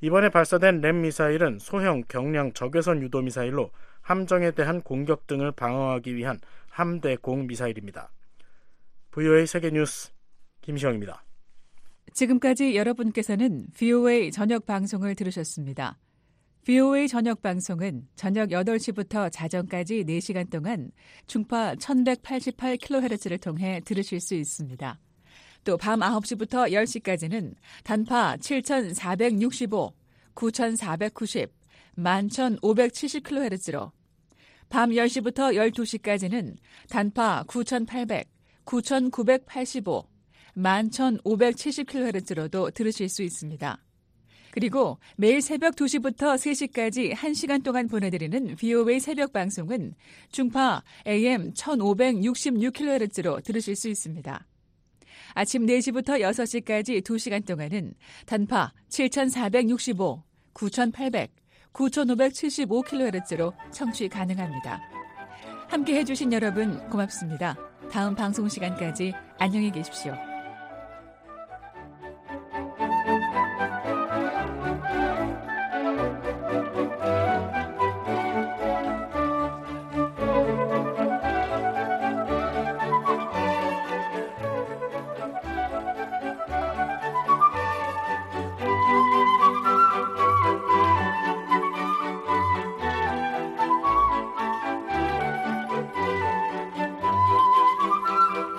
이번에 발사된 램 미사일은 소형 경량 적외선 유도 미사일로 함정에 대한 공격 등을 방어하기 위한 함대 공 미사일입니다. VOA 세계 뉴스 김시영입니다. 지금까지 여러분께서는 VOA 저녁 방송을 들으셨습니다. VOA 저녁 방송은 저녁 8시부터 자정까지 4시간 동안 중파 1188kHz를 통해 들으실 수 있습니다. 또 밤 9시부터 10시까지는 단파 7465, 9490, 11570kHz로 밤 10시부터 12시까지는 단파 9800, 9985, 11,570kHz로도 들으실 수 있습니다. 그리고 매일 새벽 2시부터 3시까지 1시간 동안 보내드리는 VOA 새벽 방송은 중파 AM 1566kHz로 들으실 수 있습니다. 아침 4시부터 6시까지 2시간 동안은 단파 7465, 9800, 9575kHz로 청취 가능합니다. 함께 해주신 여러분 고맙습니다. 다음 방송 시간까지 안녕히 계십시오.